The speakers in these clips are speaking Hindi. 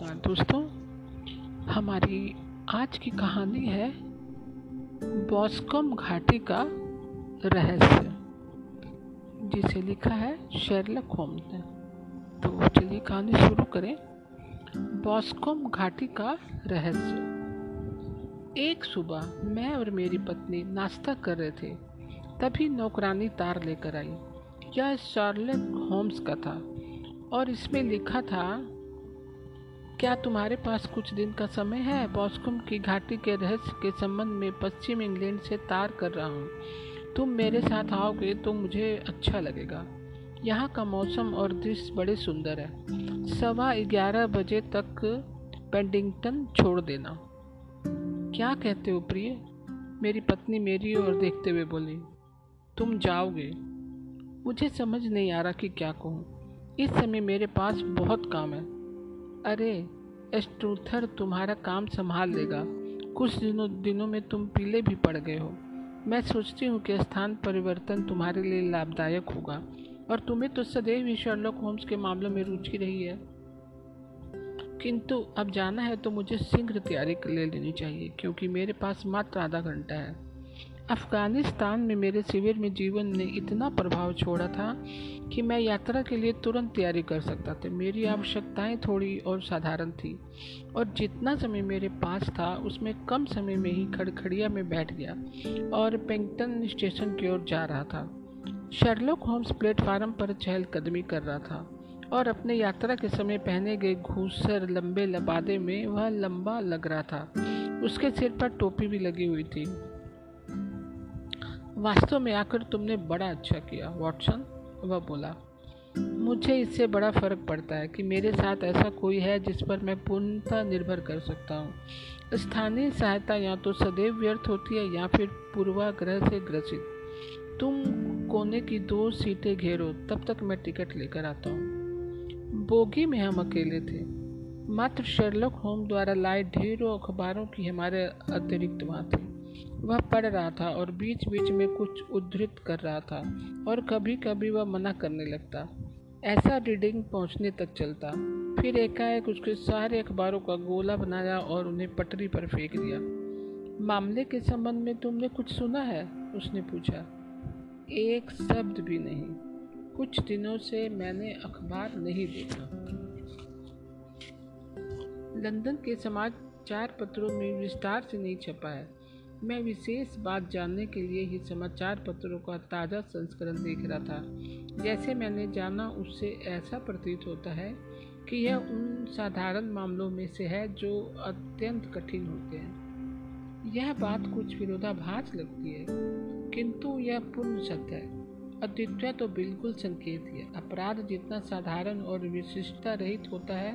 नमस्कार दोस्तों, हमारी आज की कहानी है बॉस्कम घाटी का रहस्य, जिसे लिखा है शेरलक होम्स ने। तो चलिए कहानी शुरू करें। बॉस्कम घाटी का रहस्य। एक सुबह मैं और मेरी पत्नी नाश्ता कर रहे थे, तभी नौकरानी तार लेकर आई। यह शार्लेट होम्स का था, और इसमें लिखा था क्या तुम्हारे पास कुछ दिन का समय है? बॉस्कुम की घाटी के रहस्य के संबंध में पश्चिम इंग्लैंड से तार कर रहा हूँ। तुम मेरे साथ आओगे तो मुझे अच्छा लगेगा। यहाँ का मौसम और दृश्य बड़े सुंदर है। सवा ग्यारह बजे तक पेंडिंगटन छोड़ देना। क्या कहते हो प्रिय? मेरी पत्नी मेरी ओर देखते हुए बोली, तुम जाओगे। मुझे समझ नहीं आ रहा कि क्या कहूँ। इस समय मेरे पास बहुत काम है। अरे, एस्ट्रूथर तुम्हारा काम संभाल लेगा कुछ दिनों दिनों में तुम पीले भी पड़ गए हो। मैं सोचती हूँ कि स्थान परिवर्तन तुम्हारे लिए लाभदायक होगा। और तुम्हें तो सदैव ही शर्लॉक होम्स के मामलों में रुचि रही है। किंतु अब जाना है तो मुझे शीघ्र तैयारी ले लेनी चाहिए, क्योंकि मेरे पास मात्र आधा घंटा है। अफ़गानिस्तान में मेरे शिविर में जीवन ने इतना प्रभाव छोड़ा था कि मैं यात्रा के लिए तुरंत तैयारी कर सकता था। मेरी आवश्यकताएँ थोड़ी और साधारण थी और जितना समय मेरे पास था, उसमें कम समय में ही खड़खड़िया में बैठ गया और पेंगटन स्टेशन की ओर जा रहा था। शर्लोक होम्स प्लेटफार्म पर चहलकदमी कर रहा था और अपने यात्रा के समय पहने गए घूसर लंबे लबादे में वह लंबा लग रहा था। उसके सिर पर टोपी भी लगी हुई थी। वास्तव में आकर तुमने बड़ा अच्छा किया, वॉटसन। वह बोला, मुझे इससे बड़ा फ़र्क पड़ता है कि मेरे साथ ऐसा कोई है जिस पर मैं पूर्णतः निर्भर कर सकता हूँ। स्थानीय सहायता या तो सदैव व्यर्थ होती है या फिर पूर्वाग्रह से ग्रसित। तुम कोने की दो सीटें घेरो, तब तक मैं टिकट लेकर आता हूँ। बोगी में हम अकेले थे। मात्र शेरलॉक होम द्वारा लाए ढेरों अखबारों की हमारे अतिरिक्त वहाँ थी। वह पढ़ रहा था और बीच बीच में कुछ उद्धृत कर रहा था और कभी कभी वह मना करने लगता। ऐसा रीडिंग पहुँचने तक चलता। फिर एकाएक उसके सारे अखबारों का गोला बनाया और उन्हें पटरी पर फेंक दिया। मामले के संबंध में तुमने कुछ सुना है? उसने पूछा। एक शब्द भी नहीं। कुछ दिनों से मैंने अखबार नहीं देखा। लंदन के समाचार पत्रों में विस्तार से नहीं छपा है। मैं विशेष बात जानने के लिए ही समाचार पत्रों का ताज़ा संस्करण देख रहा था। जैसे मैंने जाना, उससे ऐसा प्रतीत होता है कि यह उन साधारण मामलों में से है जो अत्यंत कठिन होते हैं। यह बात कुछ विरोधाभास लगती है, किंतु यह पूर्ण सत्य है। अद्वितीय तो बिल्कुल संकेत है। अपराध जितना साधारण और विशिष्टता रहित होता है,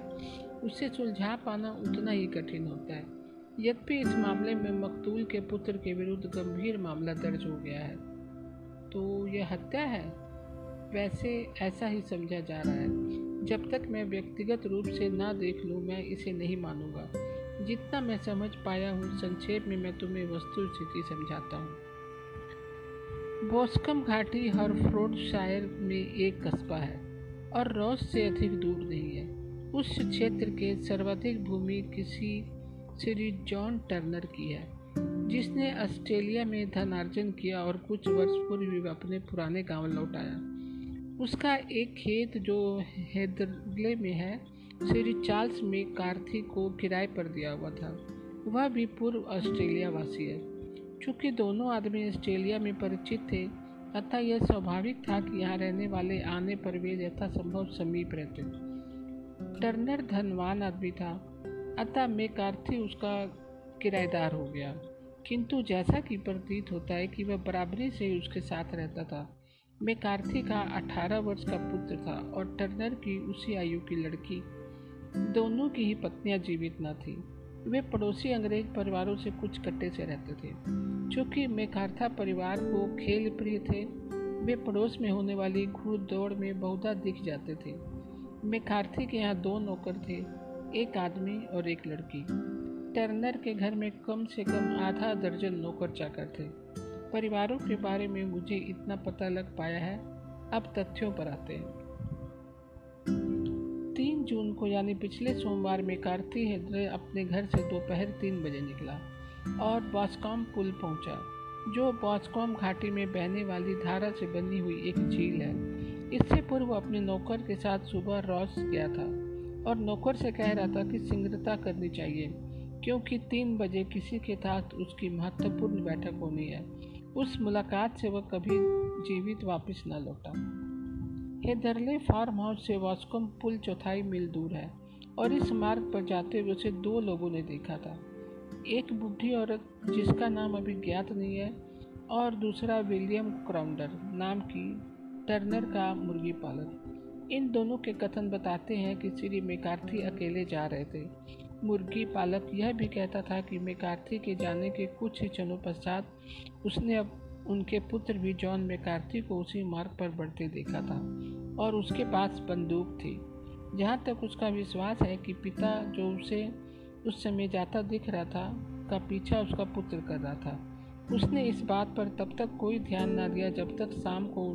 उसे सुलझा पाना उतना ही कठिन होता है। यद्यपि इस मामले में मकतूल के पुत्र के विरुद्ध गंभीर मामला दर्ज हो गया है तो यह हत्या है? वैसे ऐसा ही समझा जा रहा है। जब तक मैं व्यक्तिगत रूप से ना देख लूँ, मैं इसे नहीं मानूँगा। जितना मैं समझ पाया हूँ, संक्षेप में मैं तुम्हें वस्तु स्थिति समझाता हूँ। बोस्कम घाटी हर हरफ्रोड शायर में एक कस्बा है, और रोज से अधिक दूर नहीं है। उस क्षेत्र के सर्वाधिक भूमि किसी श्री जॉन टर्नर की है, जिसने ऑस्ट्रेलिया में धनार्जन किया और कुछ वर्ष पूर्व अपने पुराने गाँव लौट आया उसका एक खेत जो हैदरले में है, श्री चार्ल्स में कार्थी को किराए पर दिया हुआ था। वह भी पूर्व ऑस्ट्रेलिया वासी है। चूँकि दोनों आदमी ऑस्ट्रेलिया में परिचित थे, अतः यह स्वाभाविक था कि यहाँ रहने वाले आने पर वे यथासंभव समीप रहते। टर्नर धनवान आदमी था। अतः मेकार्थी उसका किराएदार हो गया। किंतु जैसा कि प्रतीत होता है कि वह बराबरी से ही उसके साथ रहता था। मेकार्थी का 18 वर्ष का पुत्र था और टर्नर की उसी आयु की लड़की। दोनों की ही पत्नियाँ जीवित न थीं। वे पड़ोसी अंग्रेज़ परिवारों से कुछ कट्टे से रहते थे। चूँकि मेकार्था परिवार को खेल प्रिय थे, वे पड़ोस में होने वाली घूर दौड़ में बहुधा दिख जाते थे। मेकार्थी के यहाँ दो नौकर थे। एक आदमी और एक लड़की। टर्नर के घर में कम से कम आधा दर्जन नौकर चाकर थे। परिवारों के बारे में मुझे इतना पता लग पाया है अब तथ्यों पर आते हैं। तीन जून को यानी पिछले सोमवार में कार्ती हृदय अपने घर से दोपहर तीन बजे निकला और बॉस्कॉम पुल पहुँचा, जो बॉस्कॉम घाटी में बहने वाली धारा से बनी हुई एक झील है। इससे पूर्व अपने नौकर के साथ सुबह रॉस गया था। और नौकर से कह रहा था कि शीघ्रता करनी चाहिए, क्योंकि तीन बजे किसी के साथ उसकी महत्वपूर्ण बैठक होनी है। उस मुलाकात से वह कभी जीवित वापस न लौटा। हेदरले फार्म हाउस से वास्कोम पुल चौथाई मील दूर है और इस मार्ग पर जाते हुए उसे दो लोगों ने देखा था। एक बुढ़ी औरत, जिसका नाम अभी ज्ञात नहीं है, और दूसरा विलियम क्राउंडर नाम की टर्नर का मुर्गी पालक। इन दोनों के कथन बताते हैं कि श्री मेकार्थी अकेले जा रहे थे। मुर्गी पालक यह भी कहता था कि मेकार्थी के जाने के कुछ ही क्षणों पश्चात उसने अब उनके पुत्र भी जॉन मेकार्थी को उसी मार्ग पर बढ़ते देखा था और उसके पास बंदूक थी। जहाँ तक उसका विश्वास है कि पिता जो उसे उस समय जाता दिख रहा था, का पीछा उसका पुत्र कर रहा था। उसने इस बात पर तब तक कोई ध्यान न दिया जब तक शाम को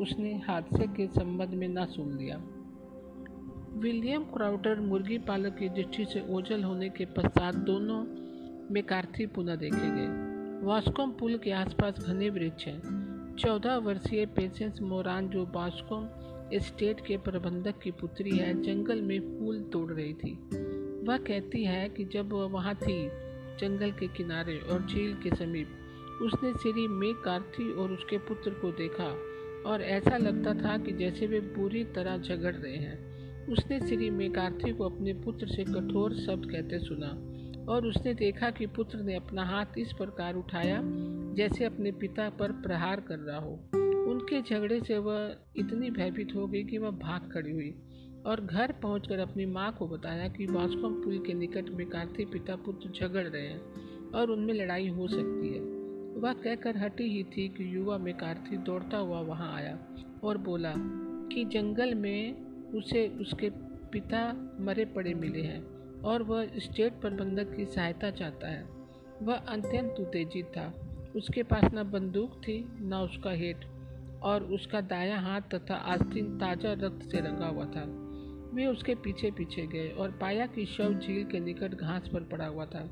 उसने हादसे के संबंध में ना सुन लिया। विलियम क्राउटर मुर्गी पालक की दृष्टि से ओझल होने के पश्चात दोनों में कार्थी पुनः देखे गए। वास्कोम पुल के आसपास घने वृक्ष हैं। चौदह वर्षीय पेशेंस मोरान जो वास्कोम एस्टेट के प्रबंधक की पुत्री है, जंगल में फूल तोड़ रही थी। वह कहती है कि जब वह वहाँ थी, जंगल के किनारे और झील के समीप, उसने श्री मे कार्थी और उसके पुत्र को देखा। और ऐसा लगता था कि जैसे वे पूरी तरह झगड़ रहे हैं। उसने श्री मेकार्थी को अपने पुत्र से कठोर शब्द कहते सुना और उसने देखा कि पुत्र ने अपना हाथ इस प्रकार उठाया जैसे अपने पिता पर प्रहार कर रहा हो। उनके झगड़े से वह इतनी भयभीत हो गई कि वह भाग खड़ी हुई और घर पहुंचकर अपनी माँ को बताया कि वास्कोम पुल के निकट में कार्थिक पिता पुत्र झगड़ रहे हैं और उनमें लड़ाई हो सकती है। वह कहकर हटी ही थी कि युवा में कार्थिक दौड़ता हुआ वहाँ आया और बोला कि जंगल में उसे उसके पिता मरे पड़े मिले हैं और वह स्टेट प्रबंधक की सहायता चाहता है। वह अत्यंत उत्तेजित था। उसके पास न बंदूक थी, न उसका हेट और उसका दाया हाथ तथा आस्तीन ताज़ा रक्त से रंगा हुआ था। वे उसके पीछे पीछे गए और पाया कि शव झील के निकट घास पर पड़ा हुआ था।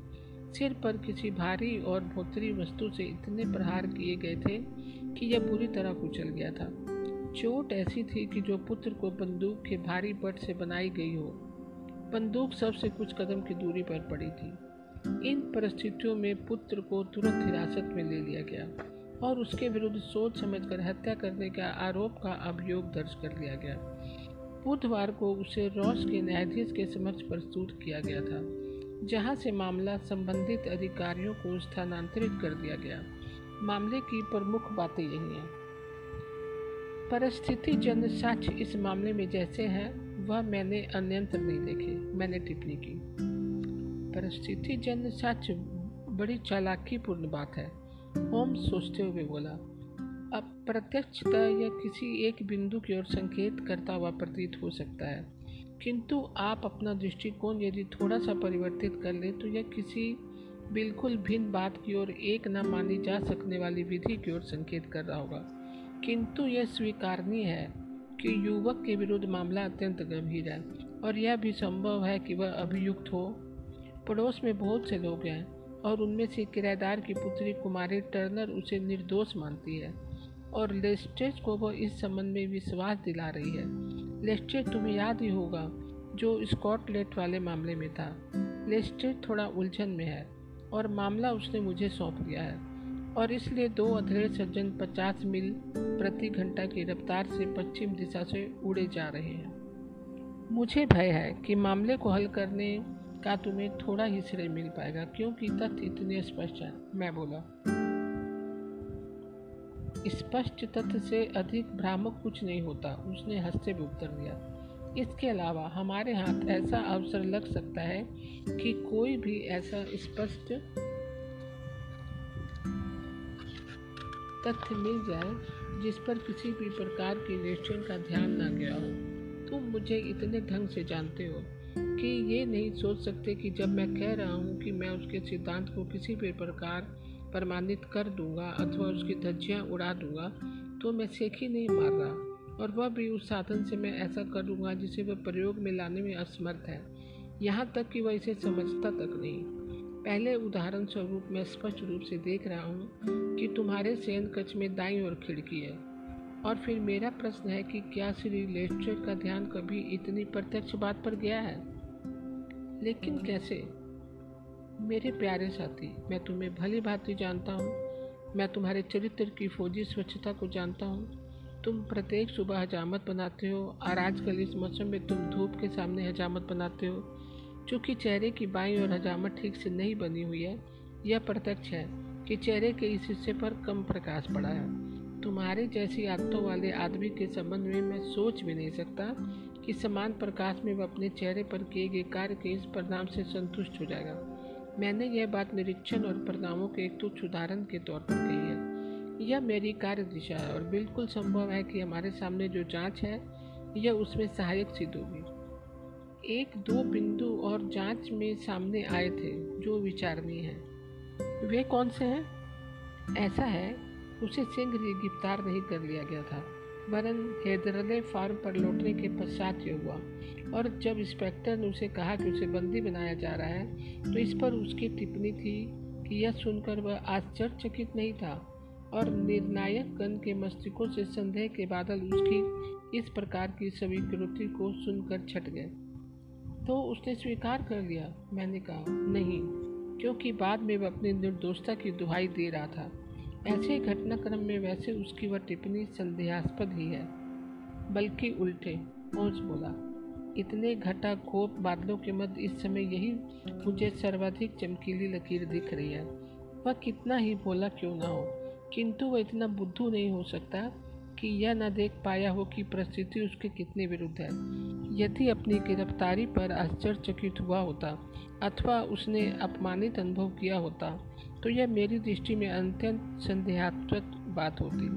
सिर पर किसी भारी और भोतरी वस्तु से इतने प्रहार किए गए थे कि यह पूरी तरह कुचल गया था। चोट ऐसी थी कि जो पुत्र को बंदूक के भारी बट से बनाई गई हो, बंदूक सबसे कुछ कदम की दूरी पर पड़ी थी। इन परिस्थितियों में पुत्र को तुरंत हिरासत में ले लिया गया और उसके विरुद्ध सोच समझकर हत्या करने का आरोप का अभियोग दर्ज कर लिया गया। बुधवार को उसे रॉस के न्यायाधीश के समक्ष प्रस्तुत किया गया था। जहाँ से मामला संबंधित अधिकारियों को स्थानांतरित कर दिया गया। मामले की प्रमुख बातें यही हैं। परिस्थिति जन साक्ष्य इस मामले में जैसे हैं, वह मैंने अन्यंत्र नहीं देखे, मैंने टिप्पणी की। परिस्थिति जन सच बड़ी चालाकीपूर्ण बात है होम सोचते हुए बोला। अब प्रत्यक्षता या किसी एक बिंदु की ओर संकेत करता हुआ प्रतीत हो सकता है। किंतु आप अपना दृष्टिकोण यदि थोड़ा सा परिवर्तित कर ले तो यह किसी बिल्कुल भिन्न बात की ओर एक न मानी जा सकने वाली विधि की ओर संकेत कर रहा होगा। किंतु यह स्वीकारनीय है कि युवक के विरुद्ध मामला अत्यंत गंभीर है और यह भी संभव है कि वह अभियुक्त हो। पड़ोस में बहुत से लोग हैं और उनमें से किराएदार की पुत्री कुमारी टर्नर उसे निर्दोष मानती है और लेस्टेज को वह इस संबंध में विश्वास दिला रही है। लेस्टेज तुम्हें याद ही होगा, जो स्कॉटलैंड वाले मामले में था। लेस्टेज थोड़ा उलझन में है, और मामला उसने मुझे सौंप दिया है, और इसलिए दो अधेड़ सज्जन 50 मील प्रति घंटा की रफ्तार से पश्चिम दिशा से उड़े जा रहे हैं। मुझे भय है कि मामले को हल करने का तुम्हें थोड़ा ही श्रेय मिल पाएगा, क्योंकि तथ्य इतने स्पष्ट है, मैं बोला। स्पष्ट तथ्य से अधिक भ्रामक कुछ नहीं होता, उसने हँसते हुए उत्तर दिया। इसके अलावा हमारे हाथ ऐसा अवसर लग सकता है कि कोई भी ऐसा स्पष्ट तथ्य मिल जाए जिस पर किसी भी प्रकार की निश्चय का ध्यान ना गया हो। तुम मुझे इतने ढंग से जानते हो कि ये नहीं सोच सकते कि जब मैं कह रहा हूँ कि मैं उसके सिद्धांत को किसी भी प्रकार प्रमाणित कर दूँगा अथवा उसकी धज्जियाँ उड़ा दूँगा तो मैं सेखी नहीं मार रहा। और वह भी उस साधन से मैं ऐसा करूँगा जिसे वह प्रयोग में लाने में असमर्थ है। यहाँ तक कि वह इसे समझता तक नहीं। पहले उदाहरण स्वरूप मैं स्पष्ट रूप से देख रहा हूँ कि तुम्हारे शयन कक्ष में दाई और खिड़की है। और फिर मेरा प्रश्न है कि क्या श्री लेस्टर का ध्यान कभी इतनी प्रत्यक्ष बात पर गया है? लेकिन कैसे? मेरे प्यारे साथी, मैं तुम्हें भली भांति जानता हूँ। मैं तुम्हारे चरित्र की फौजी स्वच्छता को जानता हूँ। तुम प्रत्येक सुबह हजामत बनाते हो और आजकल इस मौसम में तुम धूप के सामने हजामत बनाते हो। चूँकि चेहरे की बाई और हजामत ठीक से नहीं बनी हुई है, यह प्रत्यक्ष है कि चेहरे के इस हिस्से पर कम प्रकाश पड़ा है। तुम्हारे जैसी आदतों वाले आदमी के संबंध में मैं सोच भी नहीं सकता कि समान प्रकाश में वह अपने चेहरे पर किए गए कार्य के इस परिणाम से संतुष्ट हो जाएगा। मैंने यह बात निरीक्षण और परिणामों के एक तुच्छ उदाहरण के तौर पर कही है। यह मेरी कार्य दिशा है और बिल्कुल संभव है कि हमारे सामने जो जाँच है, यह उसमें सहायक सिद्ध होगी। एक, दो बिंदु और जाँच में सामने आए थे, जो विचारणीय हैं। वे कौन से हैं? ऐसा है, उसे सिंह गिरफ़्तार नहीं कर लिया गया था। वरन हैदरले फार्म पर लौटने के पश्चात ये हुआ। और जब इंस्पेक्टर ने उसे कहा कि उसे बंदी बनाया जा रहा है तो इस पर उसकी टिप्पणी थी कि यह सुनकर वह आश्चर्यचकित नहीं था और निर्णायक गण के मस्तिष्कों से संदेह के बादल उसकी इस प्रकार की स्वीकृति को सुनकर छट गए। तो उसने स्वीकार कर लिया। मैंने कहा, नहीं, क्योंकि बाद में वह अपनी निर्दोषता की दुहाई दे रहा था। ऐसे घटनाक्रम में वैसे उसकी वह टिप्पणी संदेहास्पद ही है, बल्कि उल्टे ओस बोला, इतने घटा खोप बादलों के मध्य इस समय यही मुझे सर्वाधिक चमकीली लकीर दिख रही है। वह कितना ही बोला क्यों ना हो, किंतु वह इतना बुद्धू नहीं हो सकता कि यह न देख पाया हो कि परिस्थिति उसके कितने विरुद्ध है। यदि अपनी गिरफ्तारी पर आश्चर्यचकित हुआ होता, अथवा उसने अपमानित अनुभव किया होता तो यह मेरी दृष्टि में अत्यंत संदेहात्मक बात होती,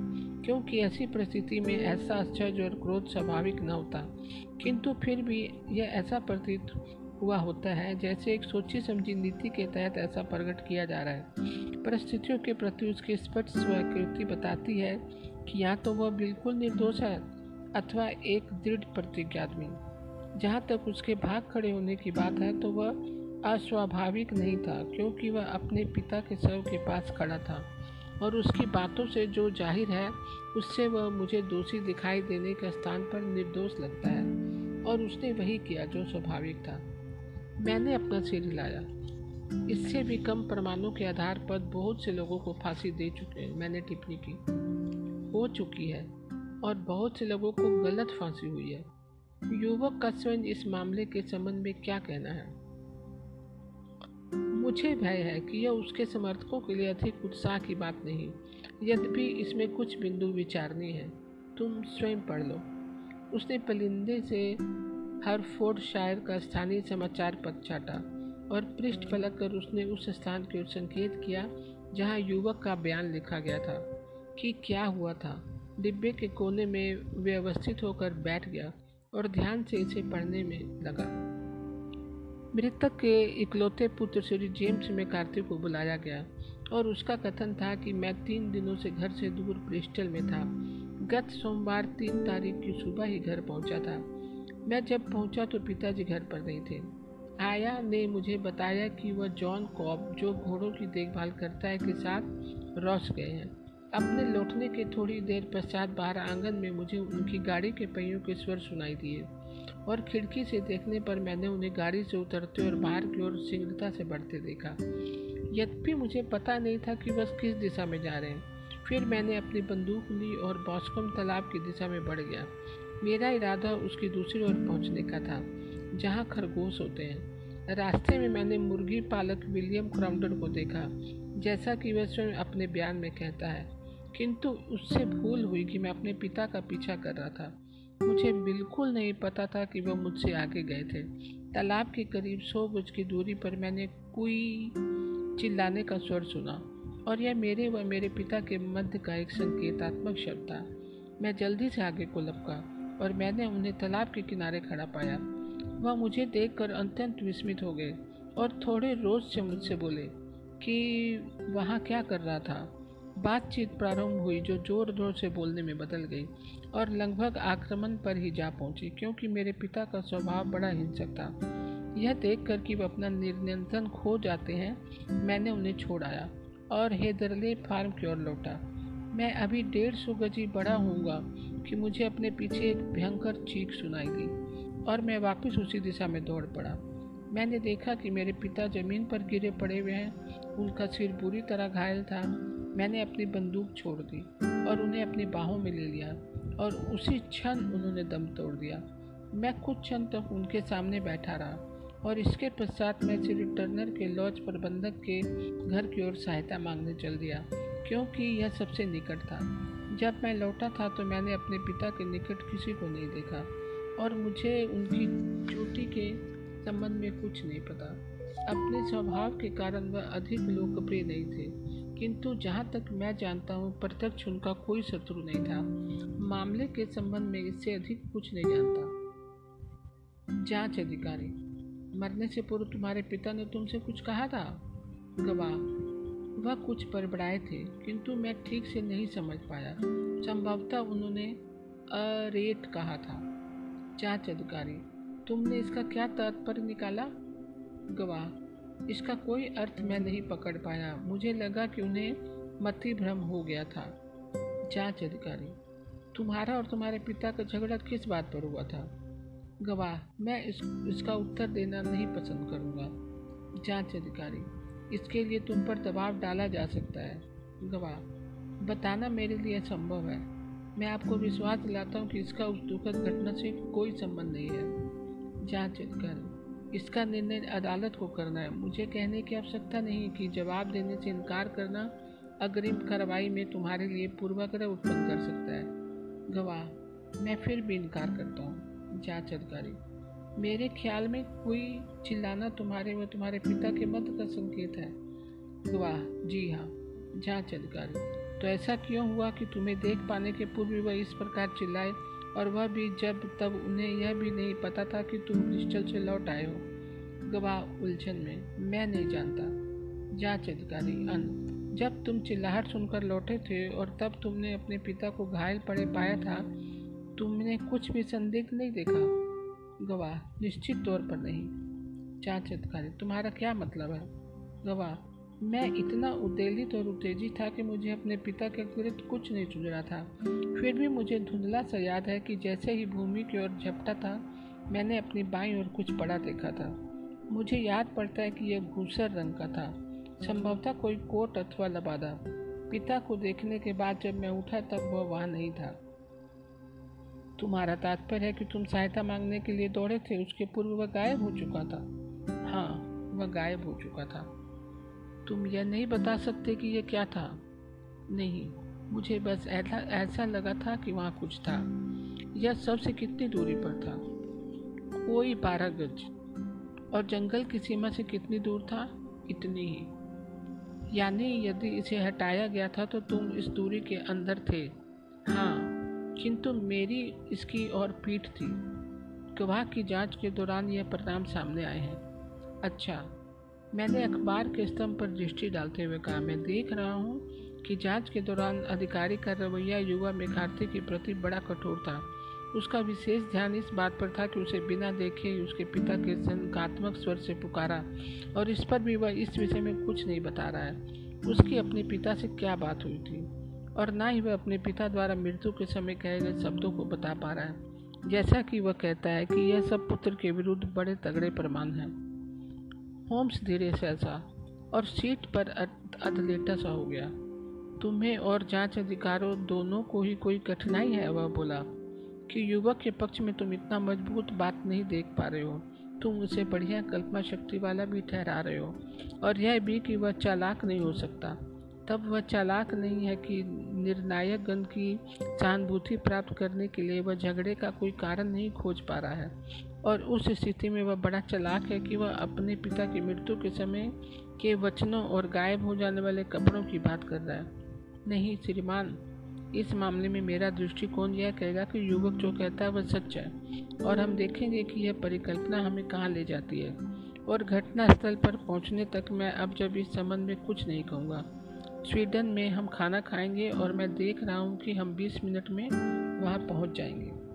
क्योंकि ऐसी परिस्थिति में ऐसा आश्चर्य और क्रोध स्वाभाविक न होता। किंतु फिर भी यह ऐसा प्रतीत हुआ होता है, जैसे एक सोची समझी नीति के तहत ऐसा प्रकट किया जा रहा है। परिस्थितियों के प्रति उसकी स्पष्ट स्वीकृति बताती है कि या तो वह बिल्कुल निर्दोष है, अथवा एक दृढ़ प्रतिज्ञा आदमी जहाँ तक उसके भाग खड़े होने की बात है तो वह अस्वाभाविक नहीं था, क्योंकि वह अपने पिता के शव के पास खड़ा था। और उसकी बातों से जो ज़ाहिर है, उससे वह मुझे दोषी दिखाई देने के स्थान पर निर्दोष लगता है, और उसने वही किया जो स्वाभाविक था। मैंने अपना सिर हिलाया। इससे भी कम प्रमाणों के आधार पर बहुत से लोगों को फांसी दे चुके हैं, मैंने टिप्पणी की। हो चुकी है और बहुत से लोगों को गलत फांसी हुई है। युवक का स्वयं इस मामले के संबंध में क्या कहना है? मुझे भय है कि यह उसके समर्थकों के लिए अधिक उत्साह की बात नहीं, यद्यपि इसमें कुछ बिंदु विचारनी है। तुम स्वयं पढ़ लो। उसने पलिंदे से हर हरफोर्ड शायर का स्थानीय समाचार पत्र छाटा और पृष्ठ फलक कर उसने उस स्थान की ओर संकेत किया, जहाँ युवक का बयान लिखा गया था। कि क्या हुआ था। डिब्बे के कोने में व्यवस्थित होकर बैठ गया और ध्यान से इसे पढ़ने में लगा। मृतक के इकलौते पुत्र श्री जेम्स में कार्तिक को बुलाया गया और उसका कथन था कि मैं तीन दिनों से घर से दूर ब्रिस्टल में था। गत सोमवार तीन तारीख की सुबह ही घर पहुँचा था। मैं जब पहुँचा तो पिताजी घर पर नहीं थे। आया ने मुझे बताया कि वह जॉन कॉब जो घोड़ों की देखभाल करता है के साथ रॉस गए हैं। अपने लौटने के थोड़ी देर पश्चात बाहर आँगन में मुझे उनकी गाड़ी के पहियों के स्वर सुनाई दिए और खिड़की से देखने पर मैंने उन्हें गाड़ी से उतरते और बाहर की ओर शीघ्रता से बढ़ते देखा। यद्यपि मुझे पता नहीं था कि बस किस दिशा में जा रहे हैं, फिर मैंने अपनी बंदूक ली और बॉस्कम तालाब की दिशा में बढ़ गया। मेरा इरादा उसकी दूसरी ओर पहुँचने का था, जहाँ खरगोश होते हैं। रास्ते में मैंने मुर्गी पालक विलियम क्राउंडर को देखा, जैसा कि वह स्वयं अपने बयान में कहता है। किंतु उससे भूल हुई कि मैं अपने पिता का पीछा कर रहा था। मुझे बिल्कुल नहीं पता था कि वह मुझसे आगे गए थे। तालाब के करीब सौ गज की दूरी पर मैंने कोई चिल्लाने का स्वर सुना और यह मेरे व मेरे पिता के मध्य का एक संकेतात्मक शब्द था। मैं जल्दी से आगे को लपका और मैंने उन्हें तालाब के किनारे खड़ा पाया। वह मुझे देखकर अत्यंत विस्मित हो गए और थोड़े रोज से मुझसे बोले कि वहाँ क्या कर रहा था? बातचीत प्रारंभ हुई जो ज़ोर ज़ोर से बोलने में बदल गई और लगभग आक्रमण पर ही जा पहुँची, क्योंकि मेरे पिता का स्वभाव बड़ा हिंसक था। यह देख कर कि वह अपना नियंत्रण खो जाते हैं, मैंने उन्हें छोड़ाया और हैदरले फार्म की ओर लौटा। मैं अभी डेढ़ सौ गजी बड़ा होऊँगा कि मुझे अपने पीछे एक भयंकर चीख सुनाई दी और मैं वापस उसी दिशा में दौड़ पड़ा। मैंने देखा कि मेरे पिता ज़मीन पर गिरे पड़े हुए हैं, उनका सिर बुरी तरह घायल था। मैंने अपनी बंदूक छोड़ दी और उन्हें अपनी बाहों में ले लिया और उसी क्षण उन्होंने दम तोड़ दिया। मैं कुछ क्षण तक उनके सामने बैठा रहा और इसके पश्चात मैं श्री टर्नर के लॉज प्रबंधक के घर की ओर सहायता मांगने चल दिया, क्योंकि यह सबसे निकट था। जब मैं लौटा था तो मैंने अपने पिता के निकट किसी को नहीं देखा और मुझे उनकी चोटी के संबंध में कुछ नहीं पता। अपने स्वभाव के कारण वह अधिक लोकप्रिय नहीं थे। किंतु जहाँ तक मैं जानता हूँ, प्रत्यक्ष उनका कोई शत्रु नहीं था। मामले के संबंध में इससे अधिक कुछ नहीं जानता। जाँच अधिकारी, मरने से पूर्व तुम्हारे पिता ने तुमसे कुछ कहा था? गवाह, वह कुछ बड़बड़ाए थे, किंतु मैं ठीक से नहीं समझ पाया। संभवतः उन्होंने अरेट कहा था। जाँच अधिकारी, तुमने इसका क्या तात्पर्य निकाला? गवाह इसका कोई अर्थ मैं नहीं पकड़ पाया। मुझे लगा कि उन्हें मति भ्रम हो गया था। जाँच अधिकारी, तुम्हारा और तुम्हारे पिता का झगड़ा किस बात पर हुआ था? गवाह, मैं इस, इसका उत्तर देना नहीं पसंद करूँगा। जाँच अधिकारी, इसके लिए तुम पर दबाव डाला जा सकता है। गवाह, बताना मेरे लिए संभव है। मैं आपको विश्वास दिलाता हूँ कि इसका उस दुखद घटना से कोई संबंध नहीं है। जाँच अधिकारी इसका निर्णय अदालत को करना है। मुझे कहने की आवश्यकता नहीं कि जवाब देने से इनकार करना अग्रिम कार्रवाई में तुम्हारे लिए पूर्वाग्रह उत्पन्न कर सकता है। गवाह, मैं फिर भी इनकार करता हूँ। जाँच अधिकारी, मेरे ख्याल में कोई चिल्लाना तुम्हारे व तुम्हारे पिता के मत का संकेत है। गवाह, जी हाँ जाँच अधिकारी तो ऐसा क्यों हुआ कि तुम्हें देख पाने के पूर्व वह इस प्रकार चिल्लाए और वह भी जब तब उन्हें यह भी नहीं पता था कि तुम क्रिस्टल से लौट आए हो। गवाह उलझन में, मैं नहीं जानता। जाँच अधिकारी अन। जब तुम चिल्लाहट सुनकर लौटे थे और तब तुमने अपने पिता को घायल पड़े पाया था, तुमने कुछ भी संदिग्ध नहीं देखा। गवाह, निश्चित तौर पर नहीं। जाँच अधिकारी तुम्हारा क्या मतलब है? गवाह मैं इतना उद्वेलित और उत्तेजित था कि मुझे अपने पिता के विरुद्ध कुछ नहीं सुझ रहा था। फिर भी मुझे धुंधला सा याद है कि जैसे ही भूमि की ओर झपटा था, मैंने अपनी बाई ओर कुछ पड़ा देखा था। मुझे याद पड़ता है कि यह घूसर रंग का था। संभवतः कोई कोट अथवा लबादा। पिता को देखने के बाद जब मैं उठा, तब वह वहाँ नहीं था। तुम्हारा तात्पर्य है कि तुम सहायता मांगने के लिए दौड़े थे, उसके पूर्व वह गायब हो चुका था। हाँ वह गायब हो चुका था। तुम यह नहीं बता सकते कि यह क्या था। नहीं, मुझे बस ऐसा ऐसा लगा था कि वहाँ कुछ था। यह सबसे कितनी दूरी पर था? कोई बारह गज और जंगल की सीमा से कितनी दूर था? इतनी ही। यानी यदि इसे हटाया गया था तो तुम इस दूरी के अंदर थे। हाँ किंतु मेरी इसकी और पीठ थी। गवाह की जाँच के दौरान यह परिणाम सामने आए हैं। अच्छा मैंने अखबार के स्तंभ पर दृष्टि डालते हुए कहा, मैं देख रहा हूँ कि जाँच के दौरान अधिकारी का रवैया युवा मेघार्थी के प्रति बड़ा कठोर था। उसका विशेष ध्यान इस बात पर था कि उसे बिना देखे उसके पिता के संकात्मक स्वर से पुकारा और इस पर भी वह इस विषय में कुछ नहीं बता रहा है। उसकी अपने पिता से क्या बात हुई थी? और ना ही वह अपने पिता द्वारा मृत्यु के समय कहे गए शब्दों को बता पा रहा है। जैसा कि वह कहता है कि यह सब पुत्र के विरुद्ध बड़े तगड़े प्रमाण हैं। होम्स धीरे से ऐसा, और सीट पर अधलेटा सा हो गया। तुम्हें और जाँच अधिकारों दोनों को ही कोई कठिनाई है? वह बोला, कि युवक के पक्ष में तुम इतना मज़बूत बात नहीं देख पा रहे हो। तुम उसे बढ़िया कल्पना शक्ति वाला भी ठहरा रहे हो, और यह भी कि वह चालाक नहीं हो सकता। तब वह चालाक नहीं है कि निर्णायक गण की सहानुभूति प्राप्त करने के लिए वह झगड़े का कोई कारण नहीं खोज पा रहा है। और उस स्थिति में वह बड़ा चालाक है कि वह अपने पिता की मृत्यु के समय के वचनों और गायब हो जाने वाले कपड़ों की बात कर रहा है। नहीं, श्रीमान, इस मामले में मेरा दृष्टिकोण यह कहेगा कि युवक जो कहता है वह सच है और हम देखेंगे कि यह परिकल्पना हमें कहाँ ले जाती है। और घटना स्थल पर पहुँचने तक मैं अब जब इस संबंध में कुछ नहीं कहूँगा। स्वीडन में हम खाना खाएँगे और मैं देख रहा हूँ कि हम 20 मिनट में वहाँ पहुँच जाएँगे।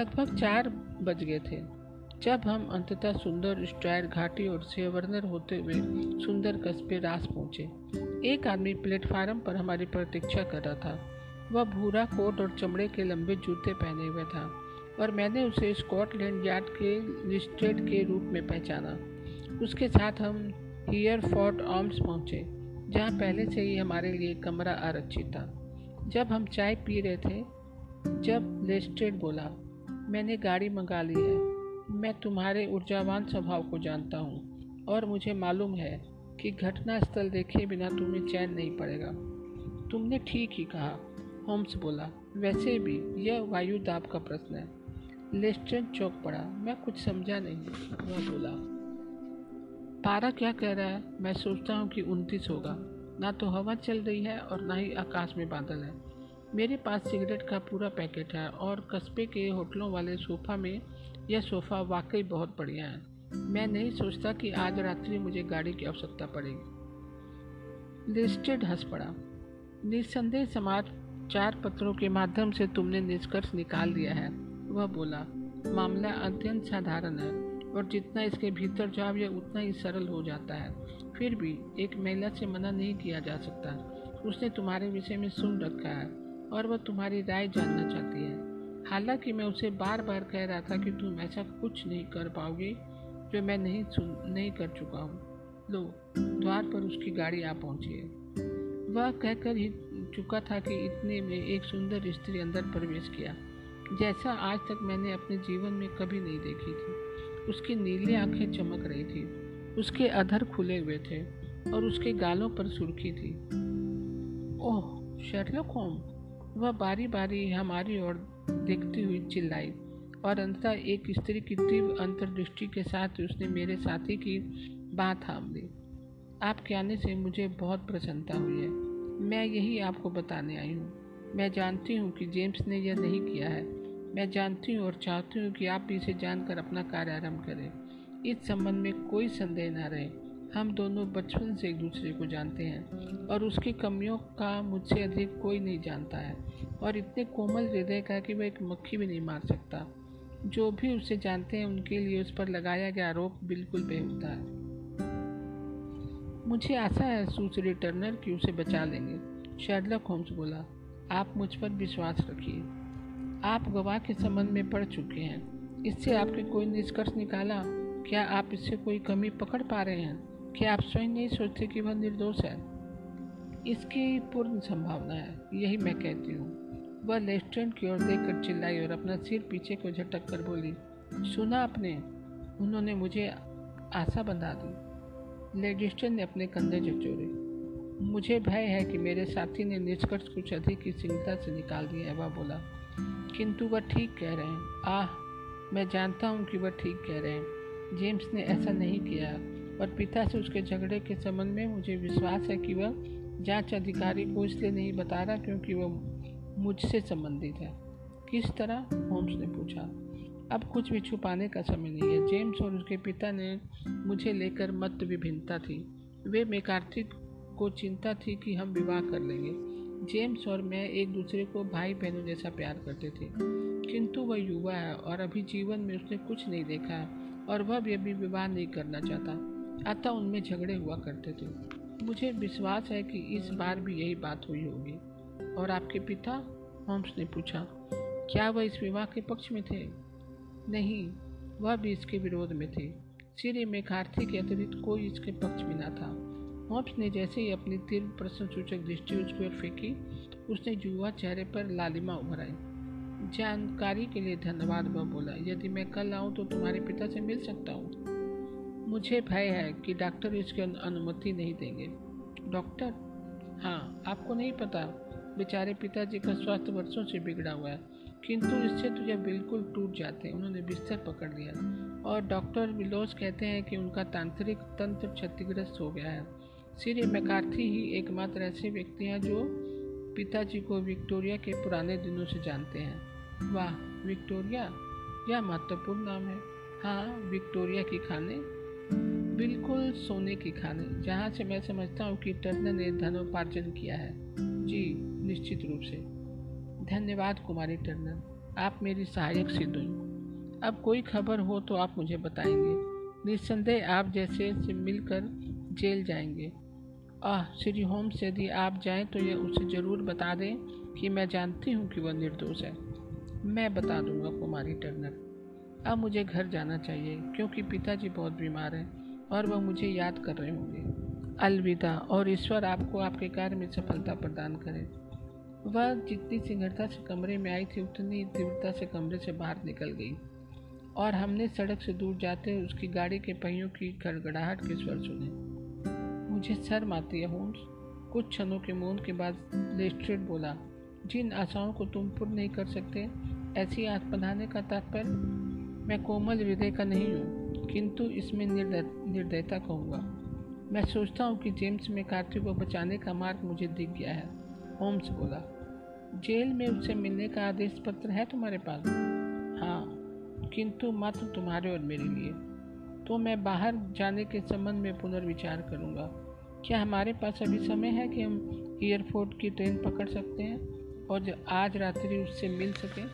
लगभग चार बज गए थे। जब हम अंततः सुंदर स्टायर घाटी और सेवर्नर होते हुए सुंदर कस्बे रास पहुँचे, एक आदमी प्लेटफार्म पर हमारी प्रतीक्षा कर रहा था। वह भूरा कोट और चमड़े के लंबे जूते पहने हुए था और मैंने उसे स्कॉटलैंड यार्ड के लिस्टेड के रूप में पहचाना। उसके साथ हम हियर फोर्ट आर्म्स पहुँचे, जहाँ पहले से ही हमारे लिए कमरा आरक्षित था। जब हम चाय पी रहे थे, जब लेस्टेड बोला मैंने गाड़ी मंगा ली है। मैं तुम्हारे ऊर्जावान स्वभाव को जानता हूँ और मुझे मालूम है कि घटना स्थल देखे बिना तुम्हें चैन नहीं पड़ेगा। तुमने ठीक ही कहा, होम्स बोला। वैसे भी यह वायु दाब का प्रश्न है। लेस्टन चौक पड़ा। मैं कुछ समझा नहीं, वह बोला। पारा क्या कह रहा है? मैं सोचता हूँ कि उनतीस होगा। ना तो हवा चल रही है और ना ही आकाश में बादल है। मेरे पास सिगरेट का पूरा पैकेट है और कस्बे के होटलों वाले सोफा में यह सोफ़ा वाकई बहुत बढ़िया है। मैं नहीं सोचता कि आज रात्रि मुझे गाड़ी की आवश्यकता पड़ेगी। लिस्टेड हंस पड़ा। निस्संदेह समाज चार पत्रों के माध्यम से तुमने निष्कर्ष निकाल दिया है, वह बोला। मामला अत्यंत साधारण है और जितना इसके भीतर जाओ, यह उतना ही सरल हो जाता है। फिर भी एक महिला से मना नहीं किया जा सकता। उसने तुम्हारे विषय में सुन रखा है। और वह तुम्हारी राय जानना चाहती है। हालाँकि मैं उसे बार बार कह रहा था कि तुम ऐसा कुछ नहीं कर पाओगे जो मैं नहीं सुन, नहीं कर चुका हूँ। लो, द्वार पर उसकी गाड़ी आ पहुँची है। वह कहकर ही चुका था कि इतने में एक सुंदर स्त्री अंदर प्रवेश किया। जैसा आज तक मैंने अपने जीवन में कभी नहीं देखी थी। उसकी नीली आँखें चमक रही थी। उसके अधर खुले हुए थे और उसके गालों पर सुर्खी थी। ओह, शेरलॉक होम वह बारी बारी हमारी ओर देखती हुई चिल्लाई, और अंततः एक स्त्री की तीव्र अंतर्दृष्टि के साथ उसने मेरे साथी की बात थाम ली। आपके आने से मुझे बहुत प्रसन्नता हुई है। मैं यही आपको बताने आई हूँ। मैं जानती हूँ कि जेम्स ने यह नहीं किया है। मैं जानती हूँ और चाहती हूँ कि आप इसे जानकर अपना कार्य आरंभ करें। इस संबंध में कोई संदेह न रहे। हम दोनों बचपन से एक दूसरे को जानते हैं और उसकी कमियों का मुझसे अधिक कोई नहीं जानता है। और इतने कोमल हृदय का कि वह एक मक्खी भी नहीं मार सकता। जो भी उसे जानते हैं, उनके लिए उस पर लगाया गया आरोप बिल्कुल बेहुदा है। मुझे आशा है सूसरी टर्नर कि उसे बचा लेंगे शेरलॉक होम्स बोला। आप मुझ पर विश्वास रखिए। आप गवाह के संबंध में पढ़ चुके हैं। इससे आपके कोई निष्कर्ष निकाला? क्या आप इससे कोई कमी पकड़ पा रहे हैं? क्या आप स्वयं नहीं सोचते कि वह निर्दोष है। इसकी पूर्ण संभावना है, यही मैं कहती हूँ। वह रेस्टोरेंट की ओर देखकर चिल्लाई और अपना सिर पीछे को झटक कर बोली, सुना आपने? उन्होंने मुझे आशा बंधा दी। लेडिस्टन ने अपने कंधे झकझोरे। मुझे भय है कि मेरे साथी ने निष्कर्ष कुछ अधिक की चिंता से निकाल दिया है, वह बोला। किंतु वह ठीक कह रहे हैं। आह, मैं जानता हूँ कि वह ठीक कह रहे हैं। जेम्स ने ऐसा नहीं किया। और पिता से उसके झगड़े के संबंध में मुझे विश्वास है कि वह जाँच अधिकारी को इसलिए नहीं बता रहा क्योंकि वह मुझसे संबंधित है। किस तरह? होम्स ने पूछा। अब कुछ भी छुपाने का समय नहीं है। जेम्स और उसके पिता ने मुझे लेकर मत विभिन्नता थी। वे मेकार्थिक को चिंता थी कि हम विवाह कर लेंगे। जेम्स और मैं एक दूसरे को भाई बहनों जैसा प्यार करते थे। किंतु वह युवा है और अभी जीवन में उसने कुछ नहीं देखा है और वह भी अभी विवाह नहीं करना चाहता। अतः उनमें झगड़े हुआ करते थे। मुझे विश्वास है कि इस बार भी यही बात हुई होगी। और आपके पिता? होम्स ने पूछा। क्या वह इस विवाह के पक्ष में थे? नहीं, वह भी इसके विरोध में थे। सिरे में मेघार्थी के अतिरिक्त कोई इसके पक्ष में ना था। होम्स ने जैसे ही अपनी तीव्र प्रश्न सूचक दृष्टि उसकी ओर फेंकी, उसने जुआ चेहरे पर लालिमा उभर आई जानकारी के लिए धन्यवाद, वह बोला। यदि मैं कल आऊँ तो तुम्हारे पिता से मिल सकता हूँ। मुझे भय है कि डॉक्टर इसकी अनुमति नहीं देंगे। डॉक्टर? हाँ आपको नहीं पता, बेचारे पिताजी का स्वास्थ्य वर्षों से बिगड़ा हुआ है। किंतु इससे तो यह बिल्कुल टूट जाते उन्होंने बिस्तर पकड़ लिया। और डॉक्टर विलोस कहते हैं कि उनका तांत्रिक तंत्र क्षतिग्रस्त हो गया है। श्री मैकार्थी ही एकमात्र ऐसे व्यक्ति हैं जो पिताजी को विक्टोरिया के पुराने दिनों से जानते हैं। वाह, विक्टोरिया? यह महत्वपूर्ण नाम है। हाँ विक्टोरिया की खाने? बिल्कुल सोने की खाने। जहाँ से मैं समझता हूँ कि टर्नर ने धनोपार्जन किया है। जी, निश्चित रूप से। धन्यवाद कुमारी टर्नर। आप मेरी सहायक सिद्ध। हुई अब कोई खबर हो तो आप मुझे बताएँगे। निस्संदेह आप जैसे से मिलकर जेल जाएँगे। आह, श्री होम्स, यदि आप जाएँ तो ये उसे ज़रूर बता दें कि मैं जानती हूँ कि वह निर्दोष है। मैं बता दूँगा कुमारी टर्नर। अब मुझे घर जाना चाहिए, क्योंकि पिताजी बहुत बीमार हैं और वह मुझे याद कर रहे होंगे। अलविदा, और ईश्वर आपको आपके कार्य में सफलता प्रदान करे। वह जितनी सिंगरता से कमरे में आई थी, उतनी तीव्रता से कमरे से बाहर निकल गई। और हमने सड़क से दूर जाते हुए उसकी गाड़ी के पहियों की गड़गड़ाहट के स्वर सुने। मुझे शर्म आती है, होम्स। कुछ क्षणों के मौन के बाद लेस्ट्रेड बोला, जिन आशाओं को तुम पूर्ण नहीं कर सकते, ऐसी आस बनाने का तात्पर्य मैं कोमल हृदय का नहीं हूँ, किंतु इसमें निर्दय, निर्दयता कहूँगा मैं सोचता हूँ कि जेम्स में कार्तिक को बचाने का मार्ग मुझे दिख गया है, होम्स बोला। जेल में उसे मिलने का आदेश पत्र है तुम्हारे पास? हाँ किंतु मात्र तुम्हारे और मेरे लिए। तो मैं बाहर जाने के संबंध में पुनर्विचार करूँगा। क्या हमारे पास अभी समय है कि हम एयरपोर्ट की ट्रेन पकड़ सकते हैं और आज रात्रि उससे मिल सकें?